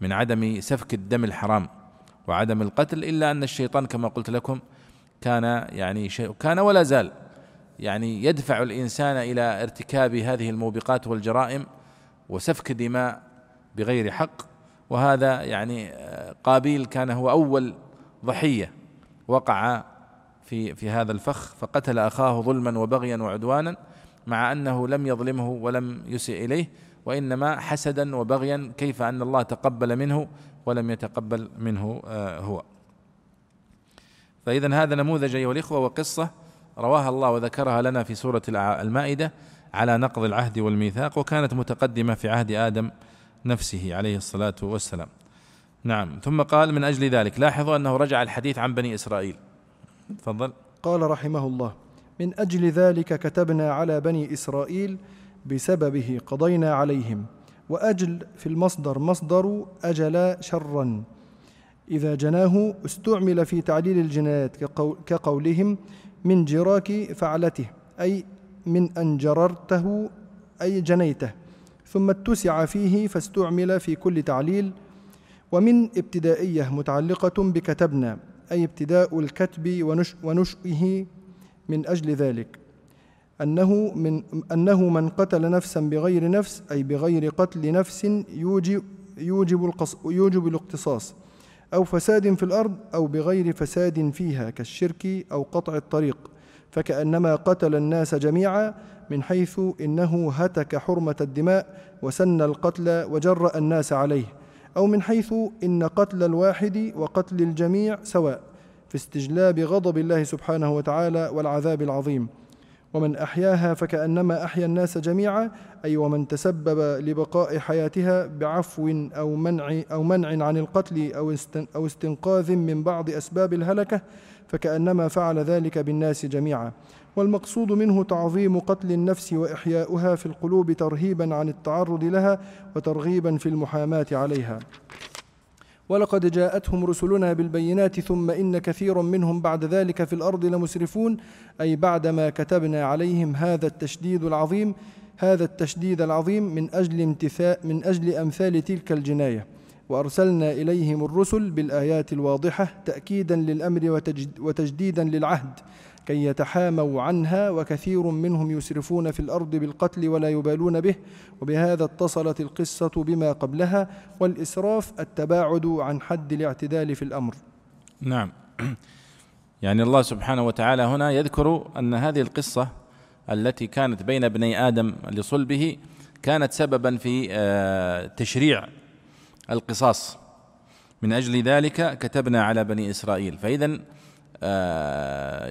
من عدم سفك الدم الحرام وعدم القتل إلا أن الشيطان كما قلت لكم كان يعني شيء كان ولا زال يعني يدفع الإنسان إلى ارتكاب هذه الموبقات والجرائم وسفك دماء بغير حق وهذا يعني قابيل كان هو أول ضحية وقع في في هذا الفخ فقتل أخاه ظلما وبغيا وعدوانا مع أنه لم يظلمه ولم يسئ إليه وإنما حسدا وبغيا كيف أن الله تقبل منه ولم يتقبل منه آه، هو. فاذا هذا نموذج أيها الإخوة وقصة رواها الله وذكرها لنا في سورة المائدة على نقض العهد والميثاق وكانت متقدمة في عهد آدم نفسه عليه الصلاة والسلام. نعم. ثم قال من أجل ذلك لاحظوا أنه رجع الحديث عن بني إسرائيل. تفضل. قال رحمه الله من أجل ذلك كتبنا على بني إسرائيل بسببه قضينا عليهم. وأجل في المصدر مصدر أجل شرا. إذا جناه استعمل في تعليل الجنايات كقولهم من جراك فعلته أي من أن جررته أي جنيته ثم اتسع فيه فاستعمل في كل تعليل. ومن ابتدائية متعلقة بكتبنا أي ابتداء الكتب ونش ونشئه من أجل ذلك. أنه من أنه من قتل نفسا بغير نفس أي بغير قتل نفس يوجب يوجب القص يوجب الاقتصاص أو فساد في الأرض أو بغير فساد فيها كالشرك أو قطع الطريق. فكأنما قتل الناس جميعا من حيث إنه هتك حرمة الدماء وسن القتل وجرأ الناس عليه. أو من حيث إن قتل الواحد وقتل الجميع سواء في استجلاب غضب الله سبحانه وتعالى والعذاب العظيم. ومن أحياها فكأنما أحيا الناس جميعا أي ومن تسبب لبقاء حياتها بعفو أو منع أو منع عن القتل أو أو استنقاذ من بعض أسباب الهلكة فكأنما فعل ذلك بالناس جميعا. والمقصود منه تعظيم قتل النفس وإحياؤها في القلوب ترهيبا عن التعرض لها وترغيبا في المحاماة عليها. ولقد جاءتهم رسلنا بالبينات ثم إن كثيرا منهم بعد ذلك في الأرض لمسرفون أي بعدما كتبنا عليهم هذا التشديد العظيم هذا التشديد العظيم من أجل امتثاء من أجل أمثال تلك الجناية. وأرسلنا إليهم الرسل بالآيات الواضحة تأكيدا للأمر وتجديدا للعهد. كي يتحاموا عنها وكثير منهم يسرفون في الأرض بالقتل ولا يبالون به وبهذا اتصلت القصة بما قبلها والإسراف التباعد عن حد الاعتدال في الأمر. نعم. يعني الله سبحانه وتعالى هنا يذكر أن هذه القصة التي كانت بين ابني آدم لصلبه كانت سببا في آه، تشريع القصاص. من أجل ذلك كتبنا على بني إسرائيل. فإذا آه،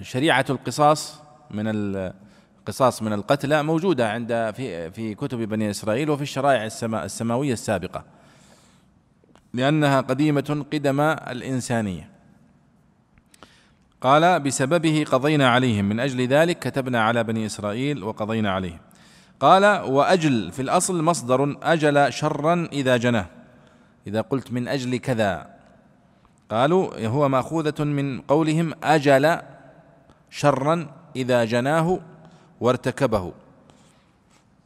شريعة القصاص من القصاص من القتلى موجودة عند في في كتب بني إسرائيل وفي الشرائع السماوية السابقة لأنها قديمة قدم الإنسانية. قال بسببه قضينا عليهم من أجل ذلك كتبنا على بني إسرائيل وقضينا عليهم. قال وأجل في الأصل مصدر أجل شرا إذا جناه إذا قلت من أجل كذا. قالوا هو مأخوذة من قولهم أجل شرا إذا جناه وارتكبه.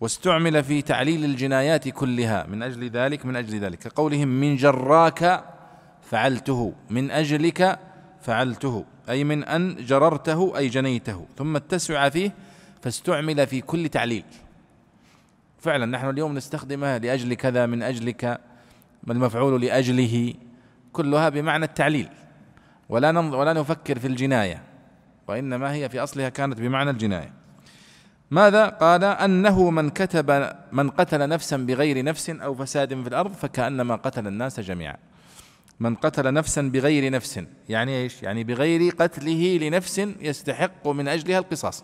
واستعمل في تعليل الجنايات كلها من أجل ذلك من أجل ذلك. كقولهم من جراك فعلته من أجلك فعلته. أي من أن جررته أي جنيته. ثم اتسع فيه فاستعمل في كل تعليل. فعلا نحن اليوم نستخدمها لأجل كذا من أجلك. المفعول لأجله؟ كلها بمعنى التعليل. ولا ولا نفكر في الجناية. وإنما هي في أصلها كانت بمعنى الجناية. ماذا؟ قال أنه من كتب من قتل نفسا بغير نفس أو فساد في الأرض فكأنما قتل الناس جميعا. من قتل نفسا بغير نفس يعني إيش؟ يعني بغير قتله لنفس يستحق من أجلها القصاص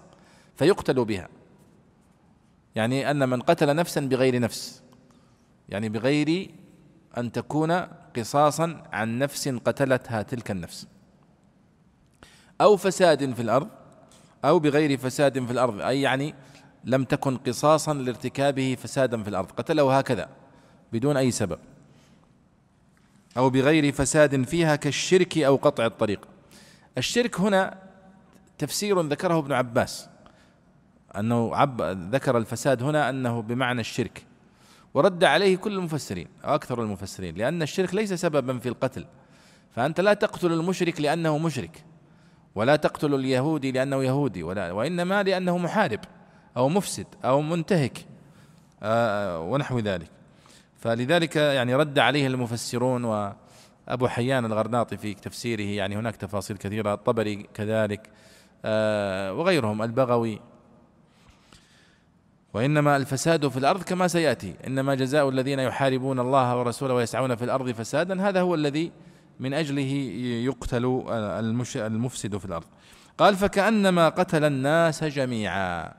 فيقتل بها. يعني أن من قتل نفسا بغير نفس يعني بغير أن تكون قصاصا عن نفس قتلتها تلك النفس. أو فساد في الأرض أو بغير فساد في الأرض أي يعني لم تكن قصاصا لارتكابه فسادا في الأرض. قتله هكذا بدون أي سبب. أو بغير فساد فيها كالشرك أو قطع الطريق. الشرك هنا تفسير ذكره ابن عباس أنه عب ذكر الفساد هنا أنه بمعنى الشرك. ورد عليه كل المفسرين أو أكثر المفسرين لأن الشرك ليس سببا في القتل. فأنت لا تقتل المشرك لأنه مشرك ولا تقتل اليهودي لأنه يهودي ولا وإنما لأنه محارب أو مفسد أو منتهك آه، ونحو ذلك. فلذلك يعني رد عليه المفسرون وأبو حيان الغرناطي في تفسيره يعني هناك تفاصيل كثيرة الطبري كذلك آه، وغيرهم البغوي وإنما الفساد في الأرض كما سيأتي. إنما جزاء الذين يحاربون الله ورسوله ويسعون في الأرض فسادا. هذا هو الذي من أجله يقتل المفسد في الأرض. قال فكأنما قتل الناس جميعا.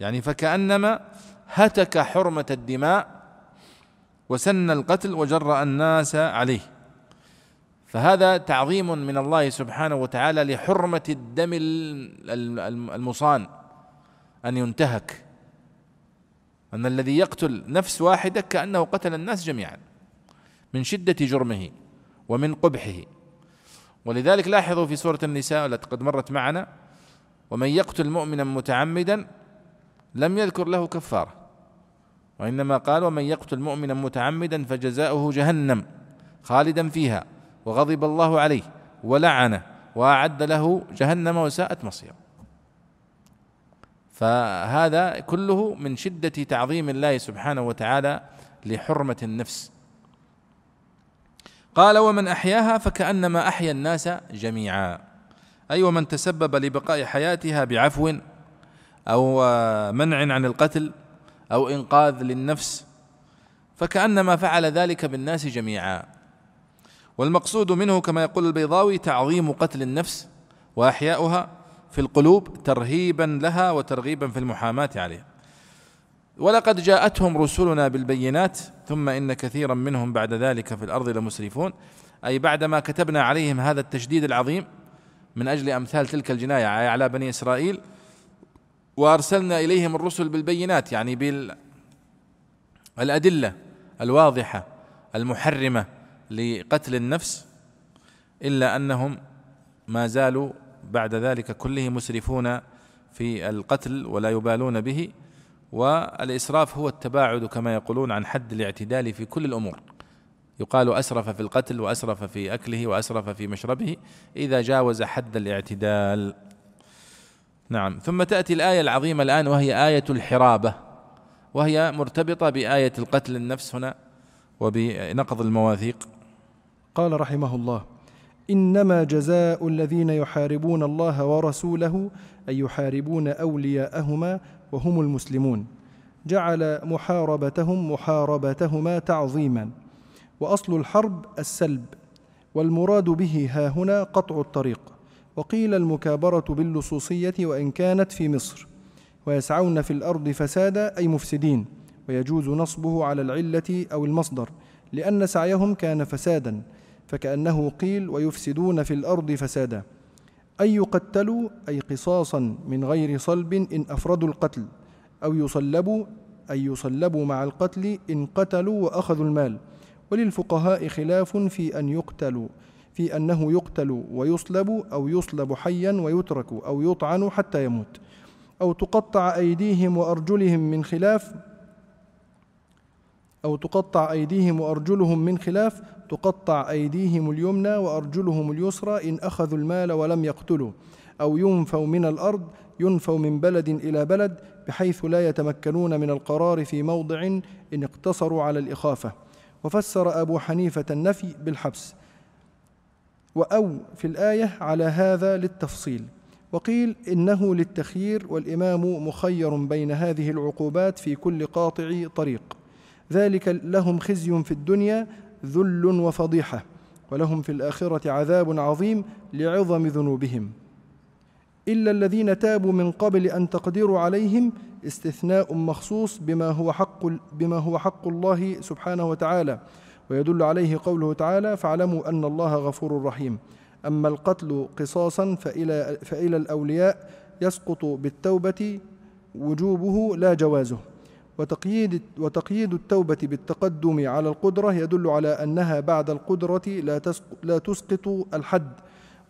يعني فكأنما هتك حرمة الدماء وسن القتل وجرأ الناس عليه. فهذا تعظيم من الله سبحانه وتعالى لحرمة الدم المصان. أن ينتهك. أن الذي يقتل نفس واحدة كأنه قتل الناس جميعا من شدة جرمه ومن قبحه. ولذلك لاحظوا في سورة النساء التي قد مرت معنا ومن يقتل مؤمنا متعمدا لم يذكر له كفارة. وإنما قال ومن يقتل مؤمنا متعمدا فجزاؤه جهنم خالدا فيها وغضب الله عليه ولعنه وأعد له جهنم وساءت مصيره. فهذا كله من شدة تعظيم الله سبحانه وتعالى لحرمة النفس. قال ومن أحياها فكأنما أحيا الناس جميعا. أي ومن تسبب لبقاء حياتها بعفو أو منع عن القتل أو إنقاذ للنفس فكأنما فعل ذلك بالناس جميعا. والمقصود منه كما يقول البيضاوي تعظيم قتل النفس وأحياؤها في القلوب ترهيبا لها وترغيبا في المحاماة عليها. ولقد جاءتهم رسلنا بالبينات ثم إن كثيرا منهم بعد ذلك في الأرض لمسرفون. أي بعدما كتبنا عليهم هذا التشديد العظيم من أجل أمثال تلك الجناية على بني إسرائيل وأرسلنا إليهم الرسل بالبينات يعني بالأدلة الواضحة المحرمة لقتل النفس إلا أنهم ما زالوا بعد ذلك كله مسرفون في القتل ولا يبالون به والإسراف هو التباعد كما يقولون عن حد الاعتدال في كل الأمور. يقال أسرف في القتل وأسرف في أكله وأسرف في مشربه إذا جاوز حد الاعتدال. نعم. ثم تأتي الآية العظيمة الآن وهي آية الحرابة وهي مرتبطة بآية القتل النفس هنا وبنقض المواثيق. قال رحمه الله إنما جزاء الذين يحاربون الله ورسوله أي يحاربون أولياءهما وهم المسلمون. جعل محاربتهم محاربتهما تعظيما. وأصل الحرب السلب. والمراد به ها هنا قطع الطريق. وقيل المكابرة باللصوصية وإن كانت في مصر. ويسعون في الأرض فسادا أي مفسدين. ويجوز نصبه على العلة أو المصدر. لأن سعيهم كان فسادا. فكأنه قيل ويفسدون في الأرض فسادا. أي يقتلوا أي قصاصا من غير صلب إن أفردوا القتل أو يصلبوا أي يصلبوا مع القتل إن قتلوا وأخذوا المال. وللفقهاء خلاف في أن يقتلوا في أنه يقتل ويصلب أو يصلب حيا ويترك أو يطعن حتى يموت. أو تقطع أيديهم وأرجلهم من خلاف أو تقطع أيديهم وأرجلهم من خلاف تقطع أيديهم اليمنى وأرجلهم اليسرى إن أخذوا المال ولم يقتلوا أو ينفوا من الأرض ينفوا من بلد إلى بلد بحيث لا يتمكنون من القرار في موضع إن اقتصروا على الإخافة. وفسر أبو حنيفة النفي بالحبس. وأو في الآية على هذا للتفصيل. وقيل إنه للتخيير والإمام مخير بين هذه العقوبات في كل قاطع طريق. ذلك لهم خزي في الدنيا ذل وفضيحة ولهم في الآخرة عذاب عظيم لعظم ذنوبهم. إلا الذين تابوا من قبل أن تقدروا عليهم استثناء مخصوص بما هو حق بما هو حق الله سبحانه وتعالى. ويدل عليه قوله تعالى فاعلموا أن الله غفور رحيم أما القتل قصاصا فإلى فإلى الأولياء يسقط بالتوبة وجوبه لا جوازه. وتقييد وتقييد التوبة بالتقدم على القدرة يدل على أنها بعد القدرة لا لا تسقط الحد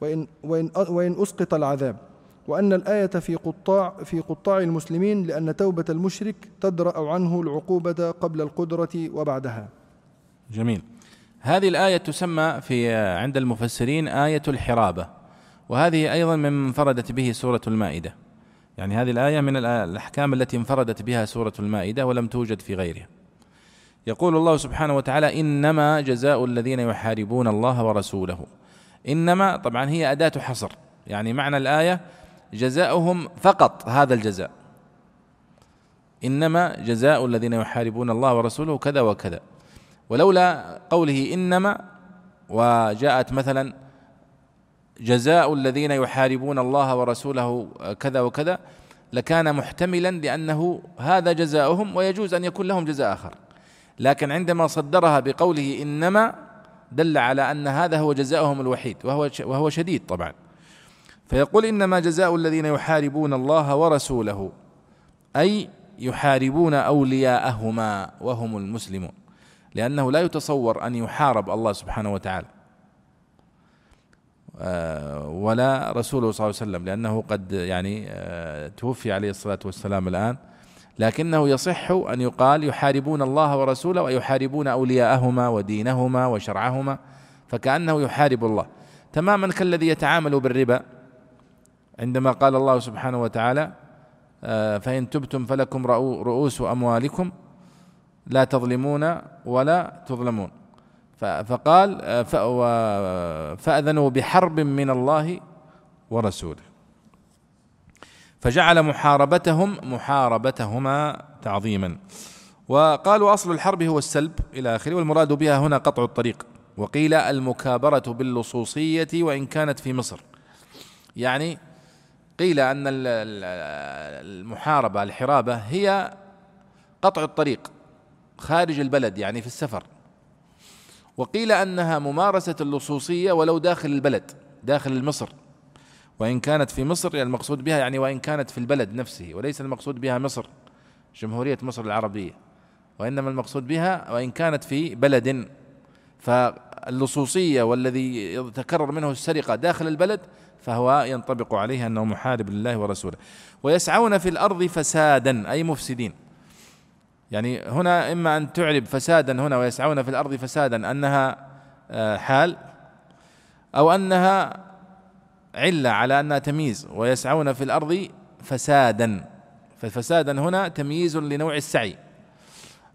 وإن وإن وإن أسقط العذاب وأن الآية في قطاع في قطاع المسلمين لأن توبة المشرك تدرأ عنه العقوبة قبل القدرة وبعدها. جميل. هذه الآية تسمى في عند المفسرين آية الحرابة وهذه أيضا من انفردت به سورة المائدة. يعني هذه الآية من الأحكام التي انفردت بها سورة المائدة ولم توجد في غيرها. يقول الله سبحانه وتعالى إنما جزاء الذين يحاربون الله ورسوله. إنما طبعا هي أداة حصر. يعني معنى الآية جزاؤهم فقط هذا الجزاء. إنما جزاء الذين يحاربون الله ورسوله كذا وكذا. ولولا قوله إنما وجاءت مثلا جزاء الذين يحاربون الله ورسوله كذا وكذا لكان محتملا لأنه هذا جزاؤهم ويجوز أن يكون لهم جزاء آخر. لكن عندما صدرها بقوله إنما دل على أن هذا هو جزاؤهم الوحيد وهو وهو شديد طبعا. فيقول إنما جزاء الذين يحاربون الله ورسوله أي يحاربون أولياءهما وهم المسلمون لأنه لا يتصور أن يحارب الله سبحانه وتعالى. آه، ولا رسوله صلى الله عليه وسلم لأنه قد يعني آه، توفي عليه الصلاة والسلام الآن. لكنه يصح أن يقال يحاربون الله ورسوله ويحاربون أولياءهما ودينهما وشرعهما فكأنه يحارب الله. تماما كالذي يتعامل بالربا عندما قال الله سبحانه وتعالى آه، فإن تبتم فلكم رؤوس أموالكم لا تظلمون ولا تظلمون. فقال آه، فأذنوا بحرب من الله ورسوله. فجعل محاربتهم محاربتهما تعظيما. وقالوا أصل الحرب هو السلب إلى آخره والمراد بها هنا قطع الطريق. وقيل المكابرة باللصوصية وإن كانت في مصر. يعني قيل أن المحاربة الحرابة هي قطع الطريق خارج البلد يعني في السفر. وقيل أنها ممارسة اللصوصية ولو داخل البلد داخل مصر. وإن كانت في مصر يعني المقصود بها يعني وإن كانت في البلد نفسه وليس المقصود بها مصر جمهورية مصر العربية. وإنما المقصود بها وإن كانت في بلد. فاللصوصية والذي يتكرر منه السرقة داخل البلد فهو ينطبق عليه أنه محارب لله ورسوله. ويسعون في الأرض فسادا أي مفسدين. يعني هنا إما أن تعرب فسادا هنا ويسعون في الأرض فسادا أنها آه، حال أو أنها علة على أنها تمييز ويسعون في الأرض فسادا ففسادا هنا تمييز لنوع السعي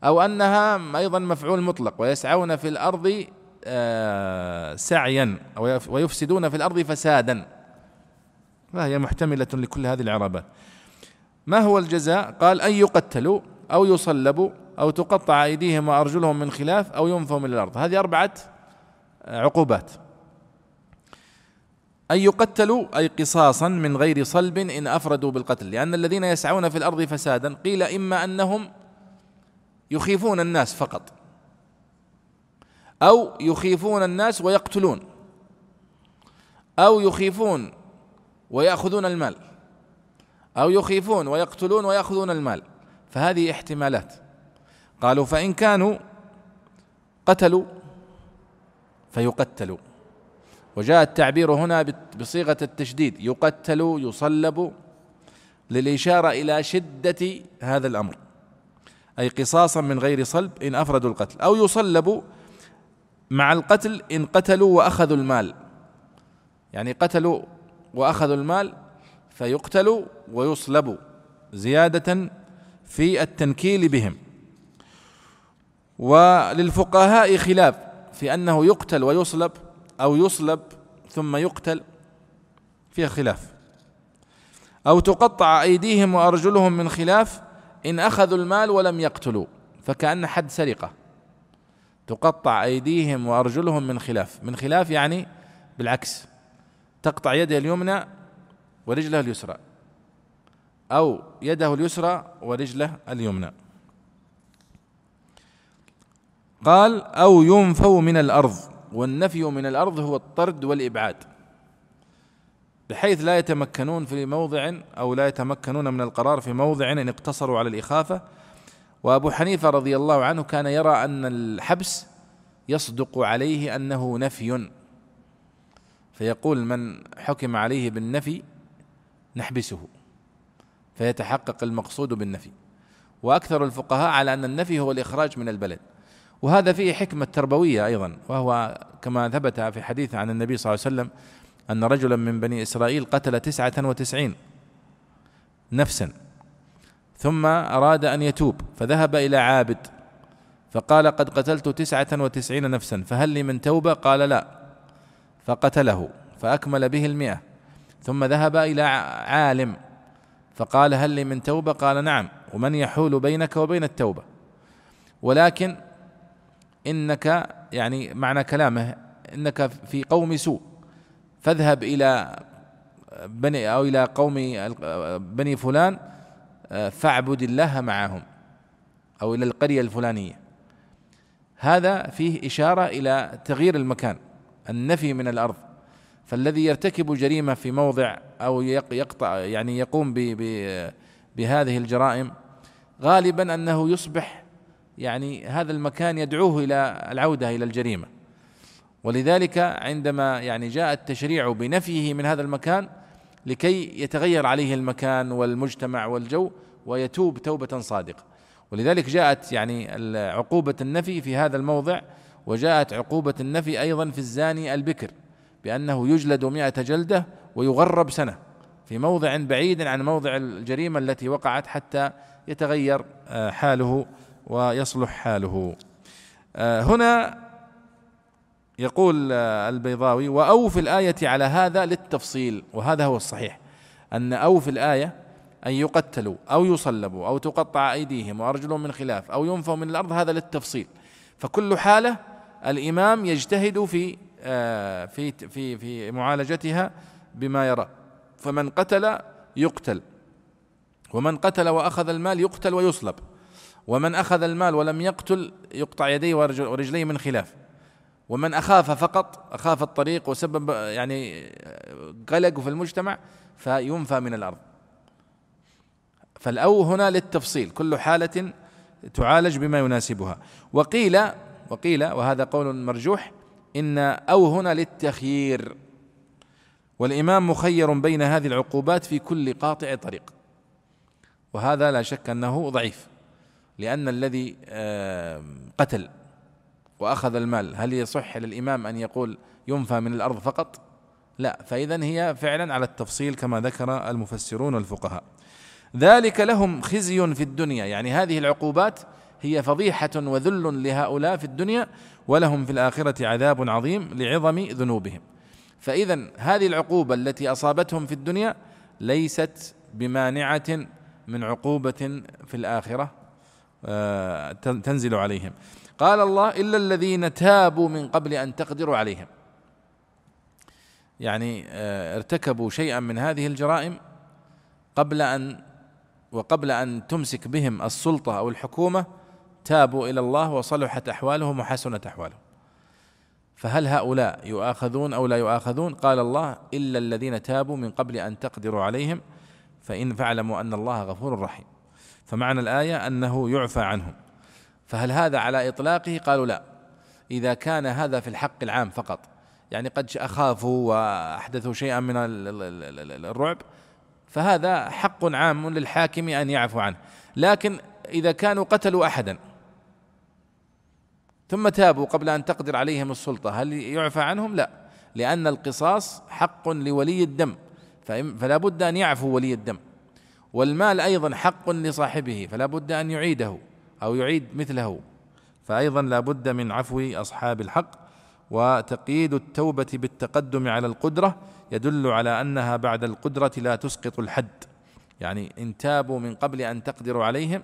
أو أنها أيضا مفعول مطلق ويسعون في الأرض آه، سعيا ويفسدون في الأرض فسادا. فهي محتملة لكل هذه العربات ما هو الجزاء؟ قال أن يقتلوا أو يصلبوا أو تقطع أيديهم وأرجلهم من خلاف أو ينفوا من الأرض. هذه أربعة عقوبات. أن يقتلوا أي قصاصا من غير صلب إن أفردوا بالقتل لأن الذين يسعون في الأرض فسادا قيل إما أنهم يخيفون الناس فقط أو يخيفون الناس ويقتلون أو يخيفون ويأخذون المال أو يخيفون ويقتلون ويأخذون المال. فهذه احتمالات. قالوا فإن كانوا قتلوا فيقتلوا. وجاء التعبير هنا بصيغة التشديد. يقتل يصلب للإشارة إلى شدة هذا الأمر. أي قصاصا من غير صلب إن أفردوا القتل. أو يصلب مع القتل إن قتلوا وأخذوا المال. يعني قتلوا وأخذوا المال فيقتل ويصلب زيادة في التنكيل بهم. وللفقهاء خلاف في أنه يقتل ويصلب أو يصلب ثم يقتل فيها خلاف. أو تقطع أيديهم وأرجلهم من خلاف إن أخذوا المال ولم يقتلوا فكأن حد سرقة. تقطع أيديهم وأرجلهم من خلاف. من خلاف يعني بالعكس تقطع يده اليمنى ورجله اليسرى. أو يده اليسرى ورجله اليمنى. قال أو ينفوا من الأرض والنفي من الأرض هو الطرد والإبعاد. بحيث لا يتمكنون في موضع أو لا يتمكنون من القرار في موضع إن اقتصروا على الإخافة. وأبو حنيفة رضي الله عنه كان يرى أن الحبس يصدق عليه أنه نفي. فيقول من حكم عليه بالنفي نحبسه. فيتحقق المقصود بالنفي. وأكثر الفقهاء على أن النفي هو الإخراج من البلد. وهذا فيه حكمة تربوية أيضا وهو كما ثبت في حديث عن النبي صلى الله عليه وسلم أن رجلا من بني إسرائيل قتل تسعة وتسعين نفسا ثم أراد أن يتوب فذهب إلى عابد فقال قد قتلت تسعة وتسعين نفسا فهل لي من توبة؟ قال لا فقتله فأكمل به المئة ثم ذهب إلى عالم. فقال هل لي من توبة؟ قال نعم. ومن يحول بينك وبين التوبة. ولكن إنك يعني معنى كلامه إنك في قوم سوء. فاذهب إلى بني أو إلى قوم بني فلان فاعبد الله معهم. أو إلى القرية الفلانية. هذا فيه إشارة إلى تغيير المكان. النفي من الأرض. فالذي يرتكب جريمة في موضع أو يقطع يعني يقوم بهذه الجرائم غالبا أنه يصبح يعني هذا المكان يدعوه إلى العودة إلى الجريمة. ولذلك عندما يعني جاء التشريع بنفيه من هذا المكان لكي يتغير عليه المكان والمجتمع والجو ويتوب توبة صادقة. ولذلك جاءت يعني عقوبة النفي في هذا الموضع وجاءت عقوبة النفي أيضا في الزاني البكر بأنه يجلد مئة جلدة ويغرب سنة في موضع بعيد عن موضع الجريمة التي وقعت حتى يتغير آه، حاله ويصلح حاله. آه، هنا يقول آه، البيضاوي وأو في الآية على هذا للتفصيل وهذا هو الصحيح أن أو في الآية أن يقتلوا أو يصلبوا أو تقطع أيديهم وأرجلهم من خلاف أو ينفوا من الأرض هذا للتفصيل. فكل حالة الإمام يجتهد في في في في معالجتها بما يرى. فمن قتل يقتل. ومن قتل وأخذ المال يقتل ويصلب. ومن أخذ المال ولم يقتل يقطع يديه ورجليه من خلاف. ومن أخاف فقط أخاف الطريق وسبب يعني قلق في المجتمع فينفى من الأرض. فالأو هنا للتفصيل. كل حالة تعالج بما يناسبها. وقيل وقيل وهذا قول مرجوح إن أو هنا للتخيير. والإمام مخير بين هذه العقوبات في كل قاطع طريق. وهذا لا شك أنه ضعيف لأن الذي قتل وأخذ المال هل يصح للإمام أن يقول ينفى من الأرض فقط؟ لا فإذا هي فعلا على التفصيل كما ذكر المفسرون والفقهاء. ذلك لهم خزي في الدنيا يعني هذه العقوبات هي فضيحة وذل لهؤلاء في الدنيا ولهم في الآخرة عذاب عظيم لعظم ذنوبهم. فإذا هذه العقوبة التي أصابتهم في الدنيا ليست بمانعة من عقوبة في الآخرة آه، تنزل عليهم. قال الله إلا الذين تابوا من قبل أن تقدروا عليهم. يعني آه، ارتكبوا شيئا من هذه الجرائم قبل أن وقبل أن تمسك بهم السلطة أو الحكومة تابوا إلى الله وصلحت أحوالهم وحسنت أحوالهم. فهل هؤلاء يؤاخذون أو لا يؤاخذون؟ قال الله إلا الذين تابوا من قبل أن تقدروا عليهم فإن فاعلموا أن الله غفور رحيم. فمعنى الآية أنه يعفى عنهم. فهل هذا على إطلاقه؟ قالوا لا. إذا كان هذا في الحق العام فقط. يعني قد أخافوا وأحدثوا شيئا من الرعب فهذا حق عام للحاكم أن يعفو عنه. لكن إذا كانوا قتلوا أحدا ثم تابوا قبل أن تقدر عليهم السلطة. هل يعفى عنهم؟ لا لأن القصاص حق لولي الدم فلا بد أن يعفو ولي الدم. والمال أيضا حق لصاحبه فلا بد أن يعيده أو يعيد مثله. فأيضا لا بد من عفو أصحاب الحق وتقييد التوبة بالتقدم على القدرة يدل على أنها بعد القدرة لا تسقط الحد. يعني إن تابوا من قبل أن تقدروا عليهم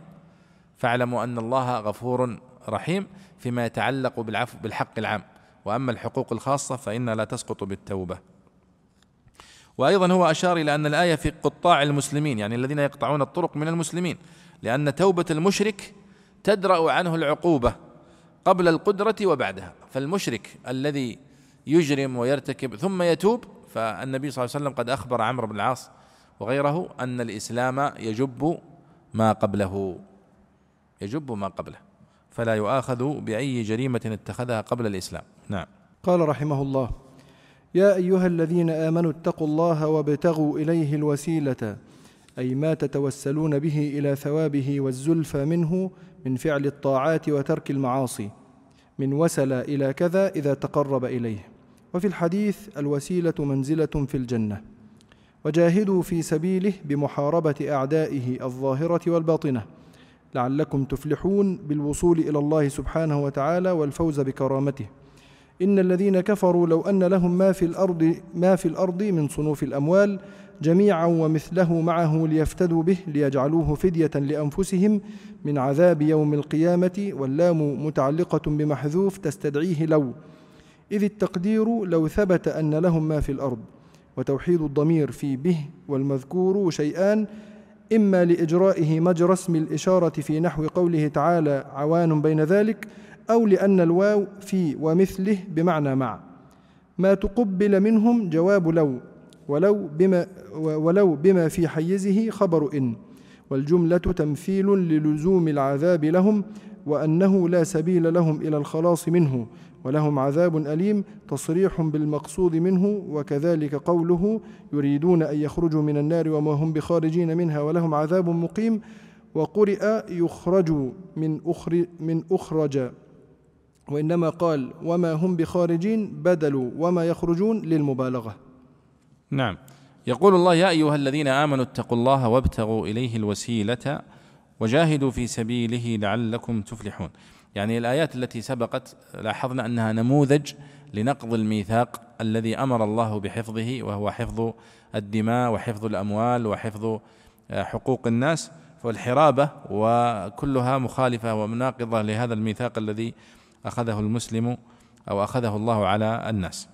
فاعلموا أن الله غفور رحيم. فيما يتعلق بالعفو بالحق العام. وأما الحقوق الخاصة فإنها لا تسقط بالتوبة. وأيضا هو أشار إلى أن الآية في قطاع المسلمين يعني الذين يقطعون الطرق من المسلمين لأن توبة المشرك تدرأ عنه العقوبة قبل القدرة وبعدها. فالمشرك الذي يجرم ويرتكب ثم يتوب فالنبي صلى الله عليه وسلم قد أخبر عمرو بن العاص وغيره أن الإسلام يجب ما قبله. يجب ما قبله. فلا يؤاخذ بأي جريمة اتخذها قبل الإسلام. نعم. قال رحمه الله يا أيها الذين آمنوا اتقوا الله وابتغوا إليه الوسيلة أي ما تتوسلون به إلى ثوابه والزلفى منه من فعل الطاعات وترك المعاصي من وسل إلى كذا إذا تقرب إليه. وفي الحديث الوسيلة منزلة في الجنة. وجاهدوا في سبيله بمحاربة أعدائه الظاهرة والباطنة. لعلكم تفلحون بالوصول إلى الله سبحانه وتعالى والفوز بكرامته. إن الذين كفروا لو أن لهم ما في الأرض ما في الأرض من صنوف الأموال جميعا ومثله معه ليفتدوا به ليجعلوه فدية لأنفسهم من عذاب يوم القيامة واللام متعلقة بمحذوف تستدعيه لو. إذ التقدير لو ثبت أن لهم ما في الأرض وتوحيد الضمير في به والمذكور شيئان إما لإجرائه مجرى اسم الإشارة في نحو قوله تعالى عوان بين ذلك أو لأن الواو في ومثله بمعنى مع. ما تقبل منهم جواب لو ولو بما ولو بما في حيزه خبر إن. والجملة تمثيل للزوم العذاب لهم وأنه لا سبيل لهم إلى الخلاص منه. ولهم عذاب أليم تصريح بالمقصود منه وكذلك قوله يريدون أن يخرجوا من النار وما هم بخارجين منها ولهم عذاب مقيم وقرئ يخرجوا من أخر من أخرج. وإنما قال وما هم بخارجين بدلوا وما يخرجون للمبالغة. نعم. يقول الله يا أيها الذين آمنوا اتقوا الله وابتغوا إليه الوسيلة وجاهدوا في سبيله لعلكم تفلحون. يعني الآيات التي سبقت لاحظنا أنها نموذج لنقض الميثاق الذي أمر الله بحفظه وهو حفظ الدماء وحفظ الأموال وحفظ آه، حقوق الناس والحرابة وكلها مخالفة ومناقضة لهذا الميثاق الذي أخذه المسلم أو أخذه الله على الناس.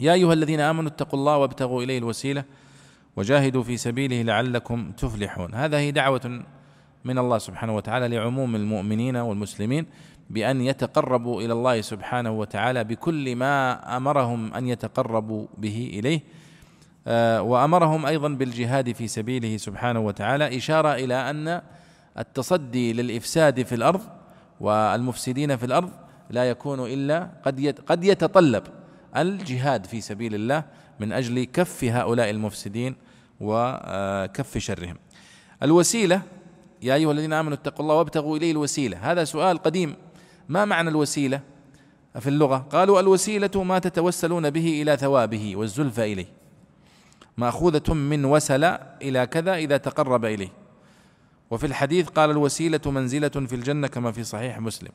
يا أيها الذين آمنوا اتقوا الله وابتغوا إليه الوسيلة وجاهدوا في سبيله لعلكم تفلحون. هذه دعوة من الله سبحانه وتعالى لعموم المؤمنين والمسلمين بأن يتقربوا إلى الله سبحانه وتعالى بكل ما أمرهم أن يتقربوا به إليه. آه، وأمرهم أيضا بالجهاد في سبيله سبحانه وتعالى إشارة إلى أن التصدي للإفساد في الأرض والمفسدين في الأرض لا يكون إلا قد قد يتطلب الجهاد في سبيل الله من أجل كف هؤلاء المفسدين وكف شرهم. الوسيلة يا أيها الذين آمنوا اتقوا الله وابتغوا إليه الوسيلة. هذا سؤال قديم. ما معنى الوسيلة في اللغة؟ قالوا الوسيلة ما تتوسلون به إلى ثوابه والزلفى إليه. مأخوذة من وسل إلى كذا إذا تقرب إليه. وفي الحديث قال الوسيلة منزلة في الجنة كما في صحيح مسلم.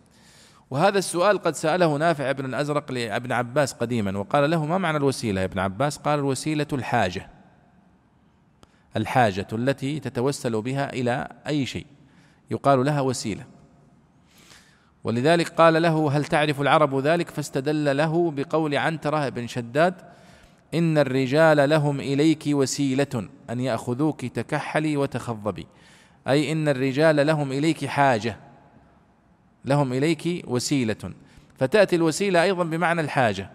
وهذا السؤال قد سأله نافع بن الأزرق لابن عباس قديما وقال له ما معنى الوسيلة يا ابن عباس؟ قال الوسيلة الحاجة. الحاجة التي تتوسل بها إلى أي شيء. يقال لها وسيلة. ولذلك قال له هل تعرف العرب ذلك؟ فاستدل له بقول عنترة بن شداد إن الرجال لهم إليك وسيلة أن يأخذوك تكحلي وتخضبي. أي إن الرجال لهم إليك حاجة. لهم إليك وسيلة. فتأتي الوسيلة أيضا بمعنى الحاجة.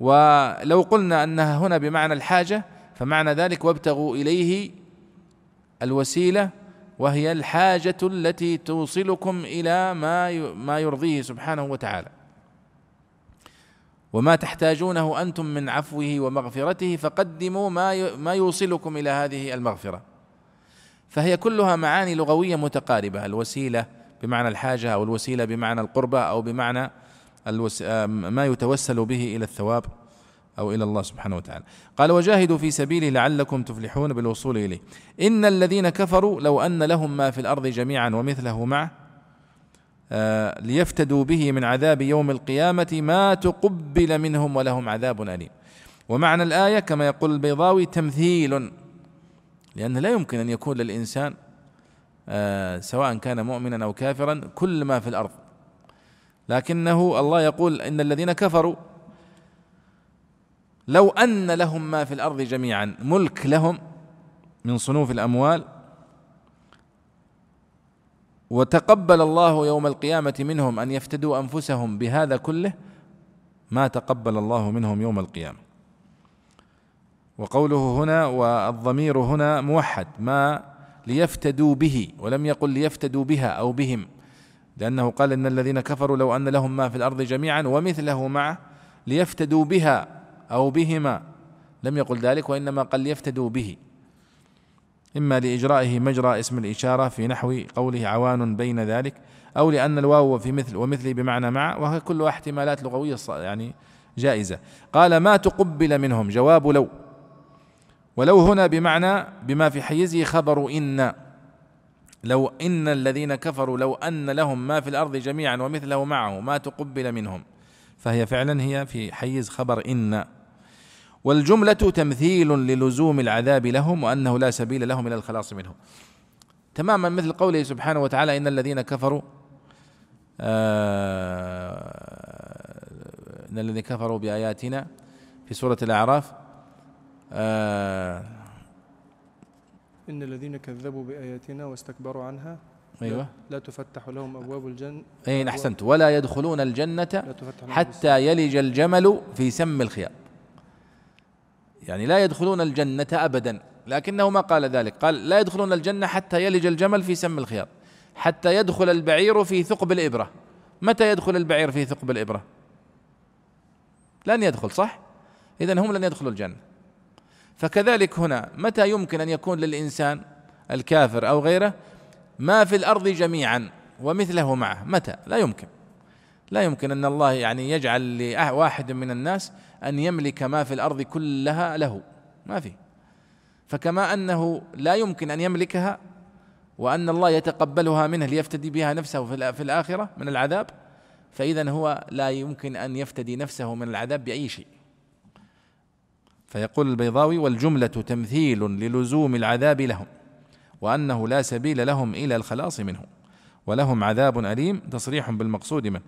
ولو قلنا أنها هنا بمعنى الحاجة فمعنى ذلك وابتغوا إليه الوسيلة وهي الحاجة التي توصلكم إلى ما ما يرضيه سبحانه وتعالى وما تحتاجونه أنتم من عفوه ومغفرته فقدموا ما ما يوصلكم إلى هذه المغفرة فهي كلها معاني لغوية متقاربة الوسيلة بمعنى الحاجة أو الوسيلة بمعنى القربة أو بمعنى. ما يتوسل به إلى الثواب أو إلى الله سبحانه وتعالى. قال وجاهدوا في سبيله لعلكم تفلحون بالوصول إليه. إن الذين كفروا لو أن لهم ما في الأرض جميعا ومثله معه آه ليفتدوا به من عذاب يوم القيامة ما تقبل منهم ولهم عذاب أليم. ومعنى الآية كما يقول البيضاوي تمثيل لأن لا يمكن أن يكون للإنسان آه سواء كان مؤمنا أو كافرا كل ما في الأرض. لكنه الله يقول إن الذين كفروا لو أن لهم ما في الأرض جميعا ملك لهم من صنوف الأموال وتقبل الله يوم القيامة منهم أن يفتدوا أنفسهم بهذا كله ما تقبل الله منهم يوم القيامة. وقوله هنا والضمير هنا موحد ما ليفتدوا به ولم يقل ليفتدوا بها أو بهم لأنه قال إن الذين كفروا لو أن لهم ما في الأرض جميعا ومثله معه ليفتدوا بها. أو بهما. لم يقل ذلك وإنما قال ليفتدوا به. إما لإجرائه مجرى اسم الإشارة في نحو قوله عوان بين ذلك أو لأن الواو في مثل ومثل بمعنى مع وهي كلها احتمالات لغوية يعني جائزة. قال ما تقبل منهم. جواب لو. ولو هنا بمعنى بما في حيزه خبر إن. لو إن الذين كفروا لو أن لهم ما في الأرض جميعا ومثله معه ما تقبل منهم. فهي فعلا هي في حيز خبر إن. والجملة تمثيل للزوم العذاب لهم وأنه لا سبيل لهم إلى الخلاص منه. تماما مثل قوله سبحانه وتعالى إن الذين كفروا آه إن الذين كفروا بآياتنا في سورة الأعراف آه إن الذين كذبوا بآياتنا واستكبروا عنها أيوة. لا تفتح لهم أبواب الجنة. أي أحسنت. ولا يدخلون الجنة حتى يلج الجمل في سم الخياط يعني لا يدخلون الجنة أبدا. لكنه ما قال ذلك. قال لا يدخلون الجنة حتى يلج الجمل في سم الخياط. حتى يدخل البعير في ثقب الإبرة. متى يدخل البعير في ثقب الإبرة؟ لن يدخل صح؟ إذا هم لن يدخلوا الجنة. فكذلك هنا متى يمكن أن يكون للإنسان الكافر أو غيره؟ ما في الأرض جميعا ومثله معه. متى؟ لا يمكن. لا يمكن أن الله يعني يجعل لواحد من الناس أن يملك ما في الأرض كلها له. ما في. فكما أنه لا يمكن أن يملكها وأن الله يتقبلها منه ليفتدي بها نفسه في الآخرة من العذاب فإذا هو لا يمكن أن يفتدي نفسه من العذاب بأي شيء. فيقول البيضاوي والجملة تمثيل للزوم العذاب لهم وأنه لا سبيل لهم إلى الخلاص منه. ولهم عذاب أليم تصريح بالمقصود منه.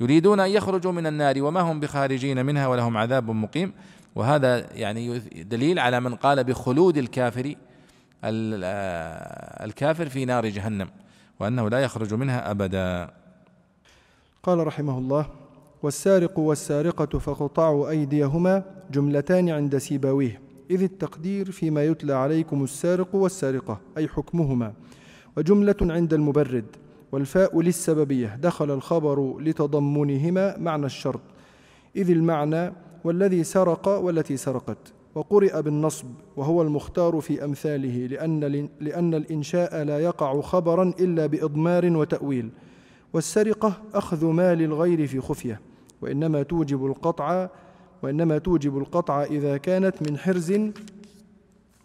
يريدون أن يخرجوا من النار وما هم بخارجين منها ولهم عذاب مقيم. وهذا يعني دليل على من قال بخلود الكافر الكافر في نار جهنم وأنه لا يخرج منها أبدا. قال رحمه الله والسارق والسارقة فاقطعوا أيديهما جملتان عند سيباويه إذ التقدير فيما يتلى عليكم السارق والسارقة أي حكمهما وجملة عند المبرد. والفاء للسببية. دخل الخبر لتضمنهما معنى الشرط. إذ المعنى والذي سرق والتي سرقت. وقرئ بالنصب وهو المختار في أمثاله لأن, لأن الإنشاء لا يقع خبرا إلا بإضمار وتأويل. والسرقة أخذ مال الغير في خفية. وإنما توجب القطع وإنما توجب القطع إذا كانت من حرز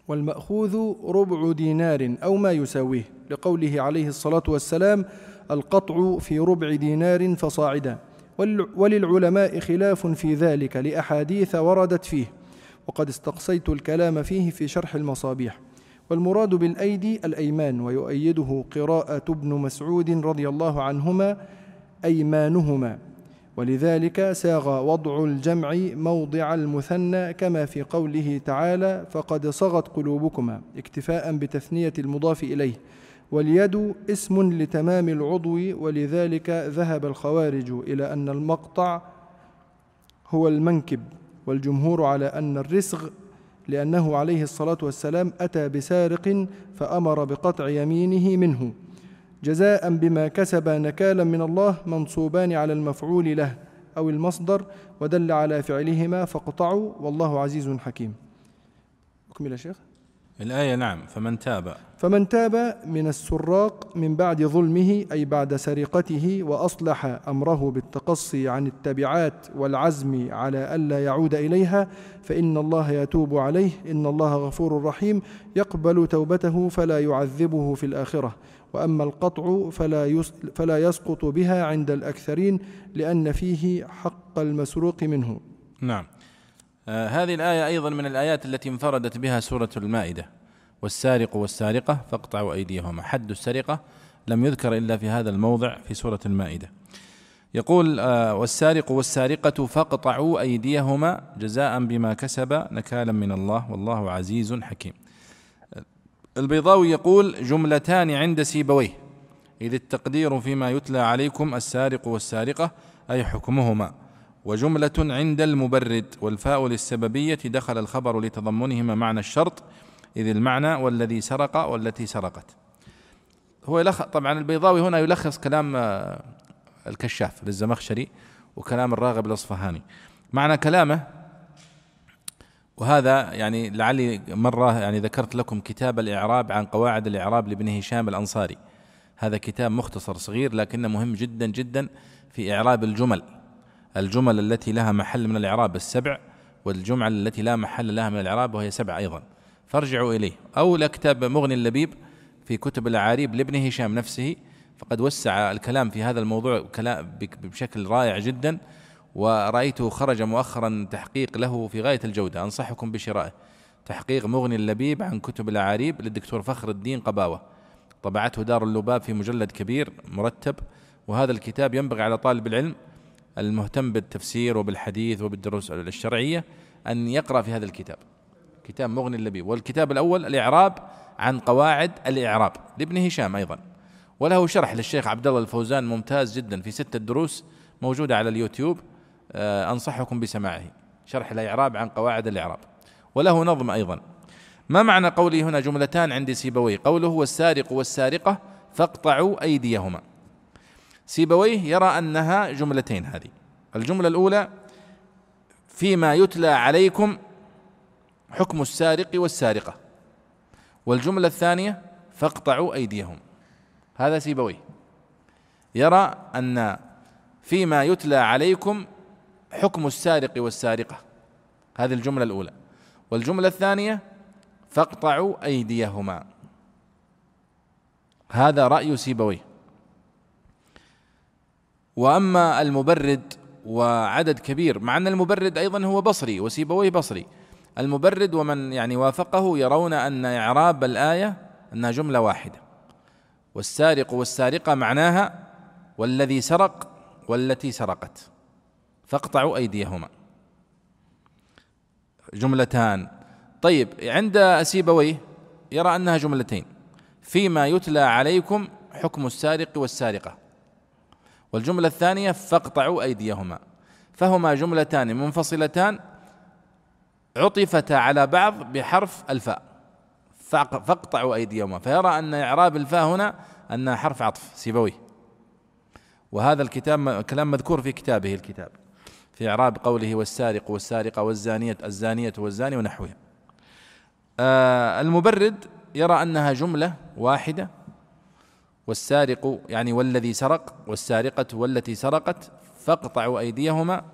والمأخوذ ربع دينار أو ما يساويه. لقوله عليه الصلاة والسلام القطع في ربع دينار فصاعدا. وللعلماء خلاف في ذلك لأحاديث وردت فيه. وقد استقصيت الكلام فيه في شرح المصابيح. والمراد بالأيدي الأيمان ويؤيده قراءة ابن مسعود رضي الله عنهما أيمانهما. ولذلك ساغ وضع الجمع موضع المثنى كما في قوله تعالى فقد صغت قلوبكما اكتفاء بتثنية المضاف إليه واليد اسم لتمام العضو ولذلك ذهب الخوارج إلى أن المقطع هو المنكب والجمهور على أن الرسغ لأنه عليه الصلاة والسلام أتى بسارق فأمر بقطع يمينه منه جزاء بما كسب نكالا من الله منصوبان على المفعول له أو المصدر ودل على فعلهما فاقطعوا والله عزيز حكيم. أكمل يا شيخ. الآية نعم فمن تاب. فمن تاب من السراق من بعد ظلمه أي بعد سرقته وأصلح أمره بالتقصي عن التبعات والعزم على ألا يعود إليها فإن الله يتوب عليه إن الله غفور رحيم يقبل توبته فلا يعذبه في الآخرة. وأما القطع فلا, فلا يسقط بها عند الأكثرين لأن فيه حق المسروق منه. نعم. آه هذه الآية أيضا من الآيات التي انفردت بها سورة المائدة. والسارق والسارقة فاقطعوا أيديهما حد السرقة لم يذكر إلا في هذا الموضع في سورة المائدة. يقول آه والسارق والسارقة فاقطعوا أيديهما جزاء بما كسب نكالا من الله. والله عزيز حكيم. البيضاوي يقول جملتان عند سيبويه إذ التقدير فيما يتلى عليكم السارق والسارقة أي حكمهما. وجملة عند المبرد والفاء للسببية دخل الخبر لتضمنهما معنى الشرط إذ المعنى والذي سرق والتي سرقت. هو يلخ طبعا البيضاوي هنا يلخص كلام آه، الكشاف للزمخشري وكلام الراغب الأصفهاني. معنى كلامه وهذا يعني لعلي مرة يعني ذكرت لكم كتاب الإعراب عن قواعد الإعراب لابن هشام الأنصاري. هذا كتاب مختصر صغير لكنه مهم جدا جدا في إعراب الجمل. الجمل التي لها محل من الإعراب السبع والجمل التي لا محل لها من الإعراب وهي سبع أيضا. فارجعوا إليه. أو لكتاب مغني اللبيب في كتب الأعاريب لابن هشام نفسه فقد وسع الكلام في هذا الموضوع بشكل رائع جدا. ورأيته خرج مؤخرا تحقيق له في غاية الجودة. أنصحكم بشرائه. تحقيق مغني اللبيب عن كتب الأعاريب للدكتور فخر الدين قباوة. طبعته دار اللباب في مجلد كبير مرتب وهذا الكتاب ينبغي على طالب العلم المهتم بالتفسير وبالحديث وبالدروس الشرعية أن يقرأ في هذا الكتاب. كتاب مغني اللبيب. والكتاب الأول الإعراب عن قواعد الإعراب لابن هشام أيضا. وله شرح للشيخ عبد الله الفوزان ممتاز جدا في ستة دروس موجودة على اليوتيوب. أنصحكم بسماعه. شرح الإعراب عن قواعد الإعراب. وله نظم أيضا. ما معنى قولي هنا جملتان عند سيبويه؟ قوله والسارق والسارقة فاقطعوا أيديهما. سيبويه يرى أنها جملتين هذه. الجملة الأولى فيما يتلى عليكم حكم السارق والسارقة. والجملة الثانية فاقطعوا أيديهم. هذا سيبويه. يرى أن فيما يتلى عليكم حكم السارق والسارقة. هذه الجملة الأولى. والجملة الثانية فاقطعوا أيديهما. هذا رأي سيبويه. وأما المبرد وعدد كبير مع أن المبرد أيضا هو بصري وسيبويه بصري. المبرد ومن يعني وافقه يرون أن إعراب الآية أنها جملة واحدة. والسارق والسارقة معناها والذي سرق والتي سرقت. فاقطعوا أيديهما. جملتان. طيب عند سيبويه يرى أنها جملتين. فيما يتلى عليكم حكم السارق والسارقة. والجملة الثانية فاقطعوا أيديهما. فهما جملتان منفصلتان عطفتا على بعض بحرف الفاء. فاقطعوا أيديهما. فيرى أن إعراب الفاء هنا أنها حرف عطف سيبويه. وهذا الكتاب كلام مذكور في كتابه الكتاب. في إعراب قوله والسارق والسارقة والزانية الزانية والزاني ونحوها آه المبرد يرى أنها جملة واحدة. والسارق يعني والذي سرق والسارقة والتي سرقت فاقطعوا أيديهما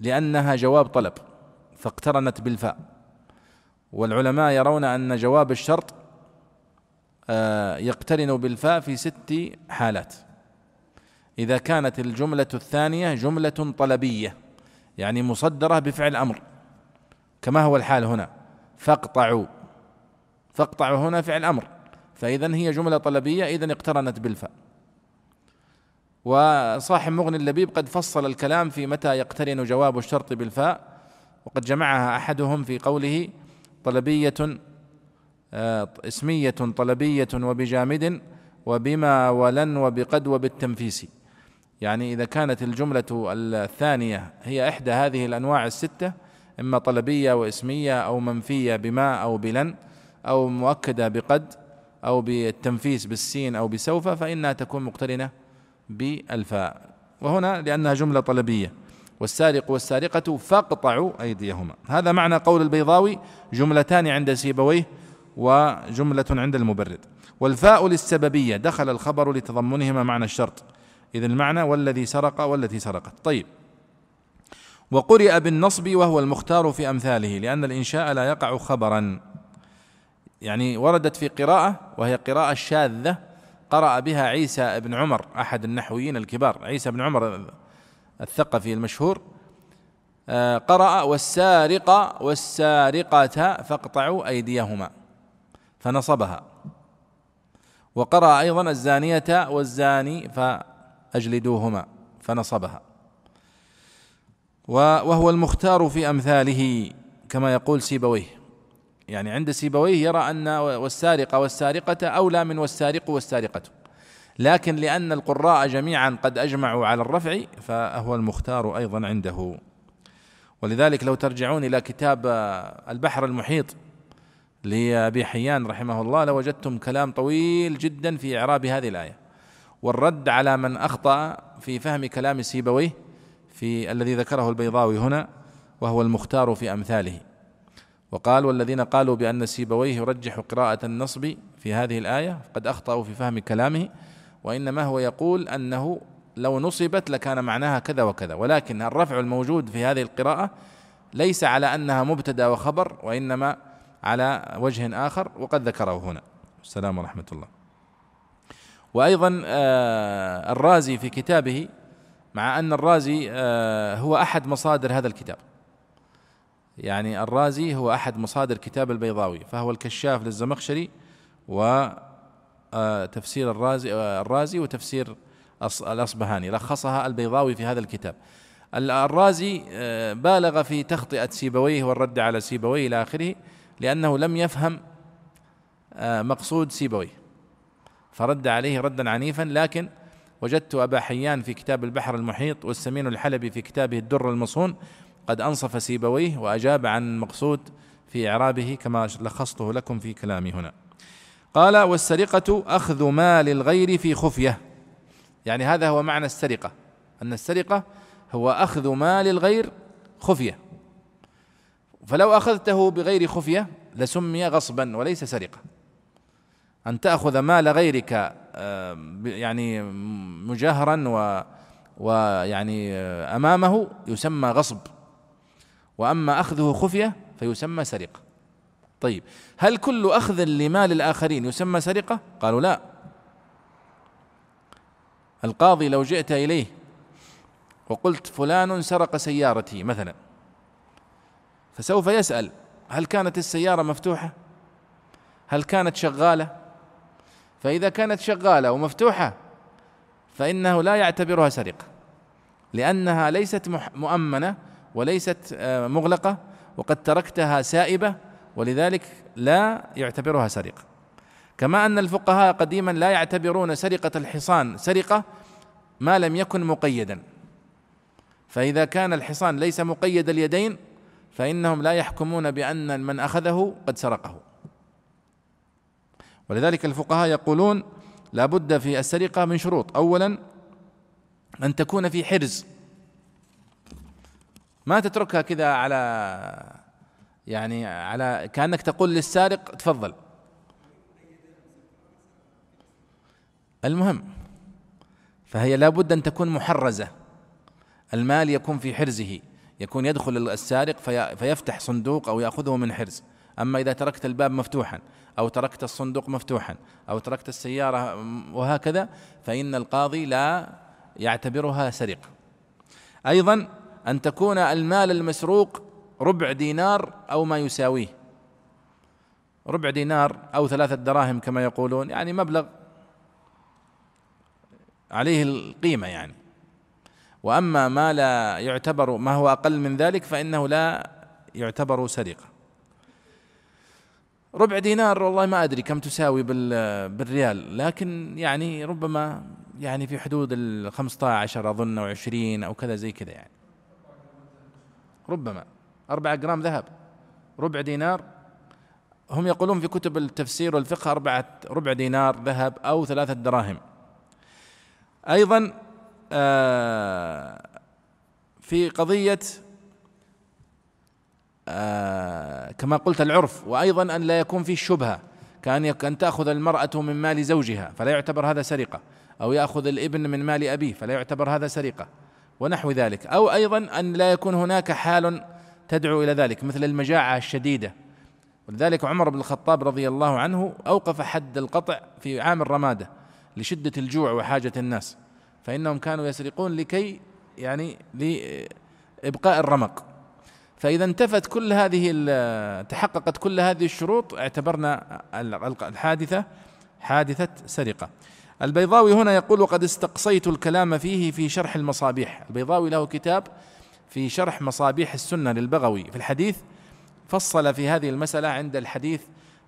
لأنها جواب طلب فاقترنت بالفاء. والعلماء يرون أن جواب الشرط آه، يقترن بالفاء في ست حالات. إذا كانت الجملة الثانية جملة طلبية يعني مصدرة بفعل أمر. كما هو الحال هنا. فاقطعوا. فاقطعوا هنا فعل أمر. فإذا هي جملة طلبية إذا اقترنت بالفاء. وصاحب مغني اللبيب قد فصل الكلام في متى يقترن جواب الشرط بالفاء. وقد جمعها أحدهم في قوله طلبية آه، اسمية طلبية وبجامد وبما ولن وبقد وبالتنفيس. يعني إذا كانت الجملة الثانية هي إحدى هذه الأنواع الستة إما طلبية وإسمية أو منفية بما أو بلن أو مؤكدة بقد أو بالتنفيس بالسين أو بسوف فإنها تكون مقترنة بالفاء. وهنا لأنها جملة طلبية. والسارق والسارقة فاقطعوا أيديهما. هذا معنى قول البيضاوي جملتان عند سيبويه وجملة عند المبرد. والفاء للسببية دخل الخبر لتضمنهما معنى الشرط. إذا المعنى والذي سرق والتي سرقت. طيب. وقرئ بالنصب وهو المختار في أمثاله لأن الإنشاء لا يقع خبرا. يعني وردت في قراءة وهي قراءة شاذة قرأ بها عيسى بن عمر أحد النحويين الكبار. عيسى بن عمر الثقفي المشهور. آه، قرأ والسارق والسارقة فاقطعوا أيديهما فنصبها. وقرأ أيضا الزانية والزاني فأجلدوهما فنصبها. وهو المختار في أمثاله كما يقول سيبويه. يعني عند سيبويه يرى أن والسارق والسارقة أولى من والسارق والسارقة. لكن لأن القراء جميعا قد أجمعوا على الرفع فهو المختار أيضا عنده. ولذلك لو ترجعون إلى كتاب البحر المحيط لأبي حيان رحمه الله لوجدتم كلام طويل جدا في إعراب هذه الآية. والرد على من أخطأ في فهم كلام سيبويه في الذي ذكره البيضاوي هنا وهو المختار في أمثاله. وقال والذين قالوا بأن سيبويه يرجح قراءة النصب في هذه الآية قد أخطأوا في فهم كلامه وإنما هو يقول أنه لو نصبت لكان معناها كذا وكذا ولكن الرفع الموجود في هذه القراءة ليس على أنها مبتدأ وخبر وإنما على وجه آخر وقد ذكره هنا. السلام ورحمة الله. وأيضا آه، الرازي في كتابه مع أن الرازي آه، هو أحد مصادر هذا الكتاب. يعني الرازي هو أحد مصادر كتاب البيضاوي فهو الكشاف للزمخشري وتفسير آه، الرازي الرازي وتفسير الأصبهاني لخصها البيضاوي في هذا الكتاب. الرازي بالغ في تخطئة سيبويه والرد على سيبويه إلى آخره لأنه لم يفهم مقصود سيبويه. فرد عليه ردا عنيفا لكن وجدت أبا حيان في كتاب البحر المحيط والسمين الحلبي في كتابه الدر المصون قد أنصف سيبويه وأجاب عن مقصود في إعرابه كما لخصته لكم في كلامي هنا. قال والسرقة أخذ مال الغير في خفية. يعني هذا هو معنى السرقة. أن السرقة هو أخذ مال الغير خفية. فلو أخذته بغير خفية لسمي غصبا وليس سرقة. أن تأخذ مال غيرك آه، يعني مجاهرا و ويعني آه، أمامه يسمى غصب وأما أخذه خفية فيسمى سرقة طيب هل كل أخذ لمال الآخرين يسمى سرقة؟ قالوا لا القاضي لو جئت إليه وقلت فلان سرق سيارتي مثلا فسوف يسأل هل كانت السيارة مفتوحة؟ هل كانت شغالة؟ فإذا كانت شغالة ومفتوحة فإنه لا يعتبرها سرقة لأنها ليست مؤمنة وليست آه، مغلقة وقد تركتها سائبة ولذلك لا يعتبرها سرقة. كما أن الفقهاء قديما لا يعتبرون سرقة الحصان سرقة ما لم يكن مقيدا. فإذا كان الحصان ليس مقيد اليدين فإنهم لا يحكمون بأن من أخذه قد سرقه. ولذلك الفقهاء يقولون لا بد في السرقة من شروط. أولا أن تكون في حرز. ما تتركها كذا على يعني على كأنك تقول للسارق تفضل. المهم فهي لابد أن تكون محرزة. المال يكون في حرزه. يكون يدخل السارق في فيفتح صندوق أو يأخذه من حرز. أما إذا تركت الباب مفتوحا أو تركت الصندوق مفتوحا أو تركت السيارة وهكذا فإن القاضي لا يعتبرها سرقة. أيضا أن تكون المال المسروق ربع دينار أو ما يساويه. ربع دينار أو ثلاثة دراهم كما يقولون يعني مبلغ عليه القيمة يعني. وأما ما لا يعتبر ما هو أقل من ذلك فإنه لا يعتبر سرقة. ربع دينار والله ما أدري كم تساوي بالريال لكن يعني ربما يعني في حدود ال 15 أظن أو 20 أو كذا زي كذا يعني. ربما. أربعة جرام ذهب. ربع دينار. هم يقولون في كتب التفسير والفقه أربعة ربع دينار ذهب أو ثلاثة دراهم. أيضا آه، في قضية آه، كما قلت العرف وأيضا أن لا يكون في شبهة. كأن أن تأخذ المرأة من مال زوجها فلا يعتبر هذا سرقة. أو يأخذ الإبن من مال أبيه فلا يعتبر هذا سرقة. ونحو ذلك. أو أيضا أن لا يكون هناك حال تدعو إلى ذلك مثل المجاعة الشديدة. ولذلك عمر بن الخطاب رضي الله عنه أوقف حد القطع في عام الرمادة لشدة الجوع وحاجة الناس. فإنهم كانوا يسرقون لكي يعني لإبقاء الرمق. فإذا انتفت كل هذه تحققت كل هذه الشروط اعتبرنا الحادثة حادثة سرقة. البيضاوي هنا يقول وقد استقصيت الكلام فيه في شرح المصابيح. البيضاوي له كتاب في شرح مصابيح السنة للبغوي. في الحديث فصل في هذه المسألة عند الحديث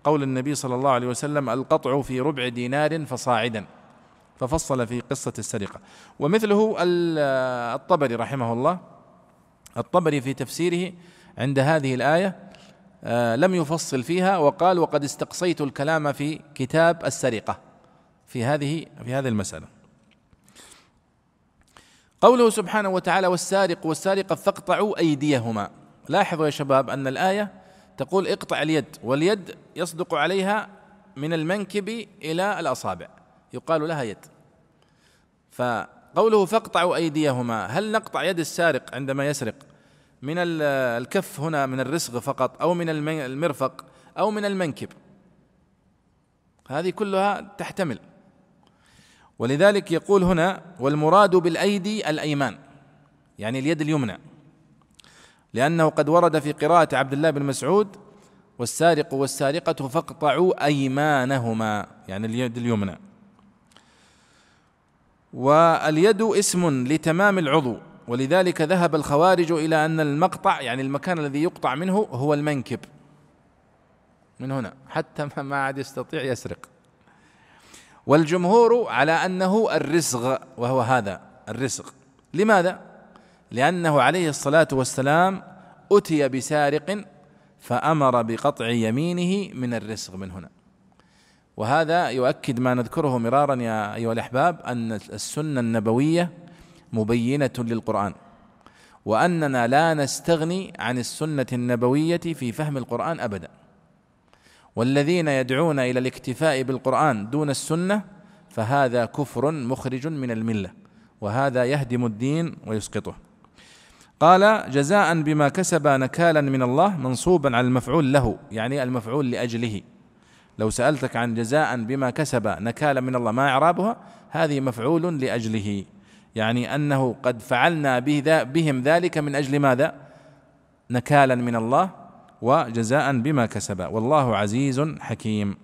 قول النبي صلى الله عليه وسلم القطع في ربع دينار فصاعدا. ففصل في قصة السرقة. ومثله الطبري رحمه الله. الطبري في تفسيره عند هذه الآية آه، لم يفصل فيها وقال وقد استقصيت الكلام في كتاب السرقة. في هذه في هذه المسألة. قوله سبحانه وتعالى والسارق والسارقة فاقطعوا أيديهما. لاحظوا يا شباب أن الآية تقول اقطع اليد واليد يصدق عليها من المنكب إلى الأصابع. يقال لها يد. فقوله فاقطعوا أيديهما. هل نقطع يد السارق عندما يسرق؟ من الكف هنا من الرسغ فقط أو من المرفق أو من المنكب. هذه كلها تحتمل. ولذلك يقول هنا والمراد بالأيدي الأيمان يعني اليد اليمنى. لأنه قد ورد في قراءة عبد الله بن مسعود والسارق والسارقة فاقطعوا أيمانهما يعني اليد اليمنى. واليد اسم لتمام العضو. ولذلك ذهب الخوارج إلى أن المقطع يعني المكان الذي يقطع منه هو المنكب. من هنا حتى ما عاد يستطيع يسرق. والجمهور على أنه الرسغ وهو هذا الرسغ لماذا؟ لأنه عليه الصلاة والسلام أتي بسارق فأمر بقطع يمينه من الرسغ من هنا. وهذا يؤكد ما نذكره مرارا يا أيها الأحباب أن السنة النبوية مبينة للقرآن وأننا لا نستغني عن السنة النبوية في فهم القرآن أبدا. والذين يدعون إلى الاكتفاء بالقرآن دون السنة فهذا كفر مخرج من الملة وهذا يهدم الدين ويسقطه. قال جزاء بما كسب نكالا من الله منصوبا على المفعول له يعني المفعول لأجله. لو سألتك عن جزاء بما كسب نكالا من الله ما إعرابها؟ هذه مفعول لأجله. يعني أنه قد فعلنا بهم ذلك من أجل ماذا؟ نكالا من الله وجزاء بما كسب. والله عزيز حكيم.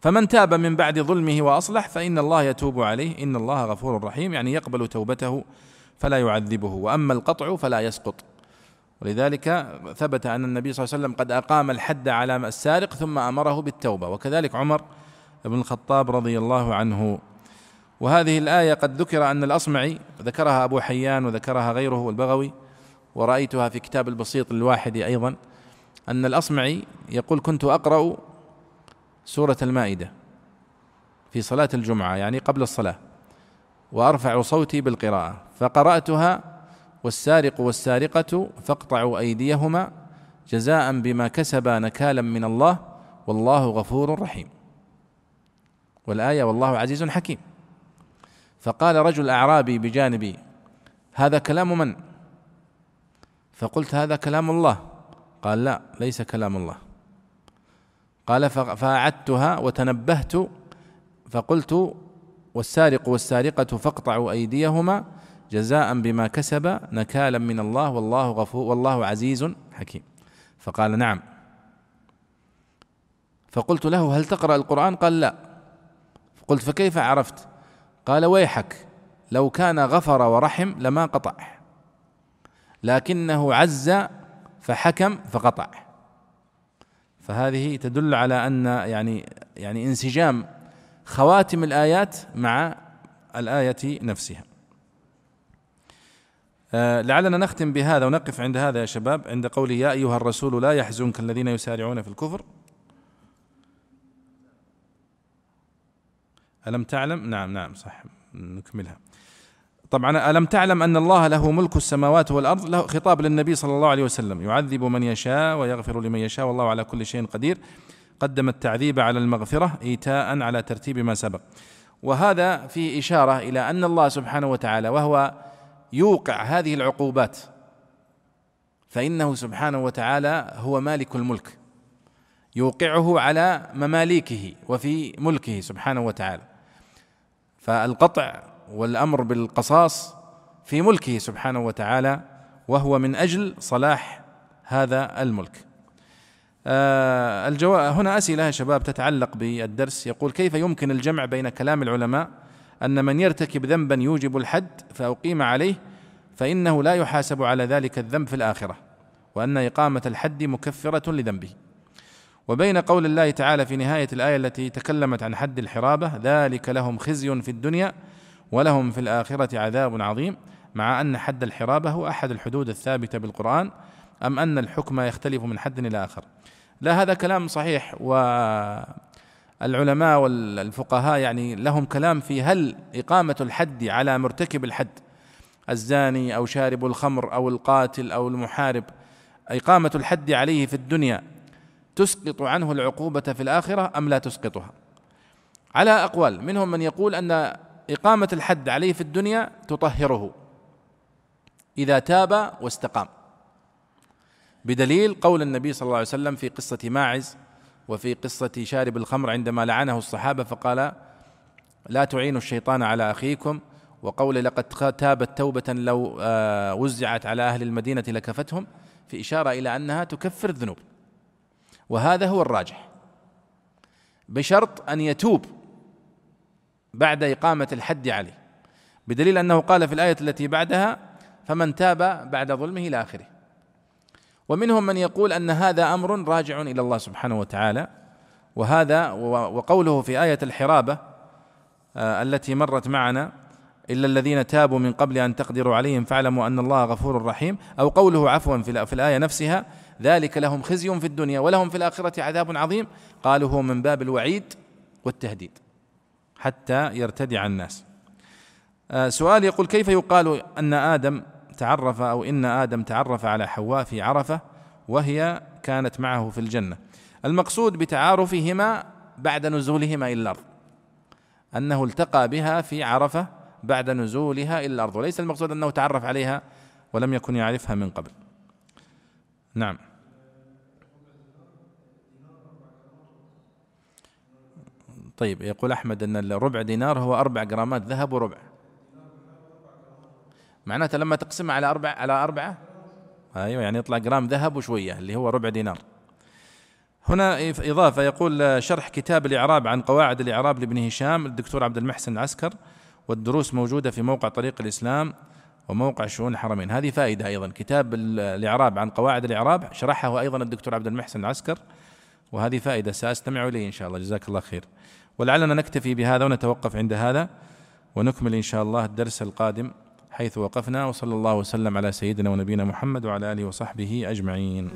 فمن تاب من بعد ظلمه وأصلح فإن الله يتوب عليه. إن الله غفور رحيم. يعني يقبل توبته فلا يعذبه. وأما القطع فلا يسقط. ولذلك ثبت أن النبي صلى الله عليه وسلم قد أقام الحد على السارق ثم أمره بالتوبة وكذلك عمر بن الخطاب رضي الله عنه. وهذه الآية قد ذكر أن الأصمعي ذكرها أبو حيان وذكرها غيره والبغوي ورأيتها في كتاب البسيط للواحد أيضا أن الأصمعي يقول كنت أقرأ سورة المائدة في صلاة الجمعة يعني قبل الصلاة وأرفع صوتي بالقراءة فقرأتها والسارق والسارقة فاقطعوا أيديهما جزاء بما كسبا نكالا من الله والله غفور رحيم. والآية والله عزيز حكيم. فقال رجل أعرابي بجانبي هذا كلام من؟ فقلت هذا كلام الله. قال لا ليس كلام الله. قال فأعدتها وتنبهت فقلت والسارق والسارقة فاقطعوا أيديهما جزاء بما كسب نكالا من الله والله غفور والله عزيز حكيم. فقال نعم. فقلت له هل تقرأ القرآن؟ قال لا. قلت فكيف عرفت؟ قال ويحك لو كان غفر ورحم لما قطع. لكنه عز فحكم فقطع. فهذه تدل على أن يعني يعني انسجام خواتم الآيات مع الآية نفسها. لعلنا نختم بهذا ونقف عند هذا يا شباب عند قوله يا أيها الرسول لا يحزنك الذين يسارعون في الكفر. ألم تعلم؟ نعم نعم صح نكملها. طبعا ألم تعلم أن الله له ملك السماوات والأرض؟ له خطاب للنبي صلى الله عليه وسلم يعذب من يشاء ويغفر لمن يشاء والله على كل شيء قدير. قدم التعذيب على المغفرة إيتاء على ترتيب ما سبق. وهذا في إشارة إلى أن الله سبحانه وتعالى وهو يوقع هذه العقوبات. فإنه سبحانه وتعالى هو مالك الملك. يوقعه على مماليكه وفي ملكه سبحانه وتعالى. فالقطع والأمر بالقصاص في ملكه سبحانه وتعالى وهو من أجل صلاح هذا الملك. آه الجواب هنا أسئلة يا شباب تتعلق بالدرس. يقول كيف يمكن الجمع بين كلام العلماء أن من يرتكب ذنبا يوجب الحد فأقيم عليه فإنه لا يحاسب على ذلك الذنب في الآخرة وأن إقامة الحد مكفرة لذنبه. وبين قول الله تعالى في نهاية الآية التي تكلمت عن حد الحرابة ذلك لهم خزي في الدنيا ولهم في الآخرة عذاب عظيم مع أن حد الحرابة هو أحد الحدود الثابتة بالقرآن أم أن الحكم يختلف من حد إلى آخر لا هذا كلام صحيح والعلماء والفقهاء يعني لهم كلام في هل إقامة الحد على مرتكب الحد الزاني أو شارب الخمر أو القاتل أو المحارب إقامة الحد عليه في الدنيا تسقط عنه العقوبة في الآخرة أم لا تسقطها؟ على أقوال منهم من يقول أن إقامة الحد عليه في الدنيا تطهره إذا تاب واستقام. بدليل قول النبي صلى الله عليه وسلم في قصة ماعز وفي قصة شارب الخمر عندما لعنه الصحابة فقال لا تعينوا الشيطان على أخيكم. وقول لقد تابت توبة لو آه، وزعت على أهل المدينة لكفتهم. في إشارة إلى أنها تكفر الذنوب. وهذا هو الراجح. بشرط أن يتوب بعد إقامة الحد عليه. بدليل أنه قال في الآية التي بعدها فمن تاب بعد ظلمه إلى آخره. ومنهم من يقول أن هذا أمر راجع إلى الله سبحانه وتعالى وهذا وقوله في آية الحرابة آه، التي مرت معنا إلا الذين تابوا من قبل أن تقدروا عليهم فاعلموا أن الله غفور رحيم أو قوله عفوا في الآية نفسها ذلك لهم خزي في الدنيا ولهم في الآخرة عذاب عظيم قالوا هو من باب الوعيد والتهديد حتى يرتدع الناس. آه، سؤال يقول كيف يقال أن آدم تعرف أو إن آدم تعرف على حواء في عرفة وهي كانت معه في الجنة. المقصود بتعارفهما بعد نزولهما إلى الأرض. أنه التقى بها في عرفة بعد نزولها إلى الأرض. وليس المقصود أنه تعرف عليها ولم يكن يعرفها من قبل. نعم. طيب يقول أحمد أن الربع دينار هو أربع جرامات ذهب وربع. معناته لما تقسمها على أربع على أربعة؟ أيوة يعني يطلع جرام ذهب وشوية اللي هو ربع دينار. هنا إضافة يقول شرح كتاب الإعراب عن قواعد الإعراب لابن هشام الدكتور عبد المحسن العسكر والدروس موجودة في موقع طريق الإسلام وموقع شؤون الحرمين. هذه فائدة أيضا. كتاب الإعراب عن قواعد الإعراب شرحه أيضا الدكتور عبد المحسن العسكر وهذه فائدة سأستمع إليه إن شاء الله. جزاك الله خير. ولعلنا نكتفي بهذا ونتوقف عند هذا ونكمل إن شاء الله الدرس القادم. حيث وقفنا وصلى الله وسلم على سيدنا ونبينا محمد وعلى آله وصحبه أجمعين.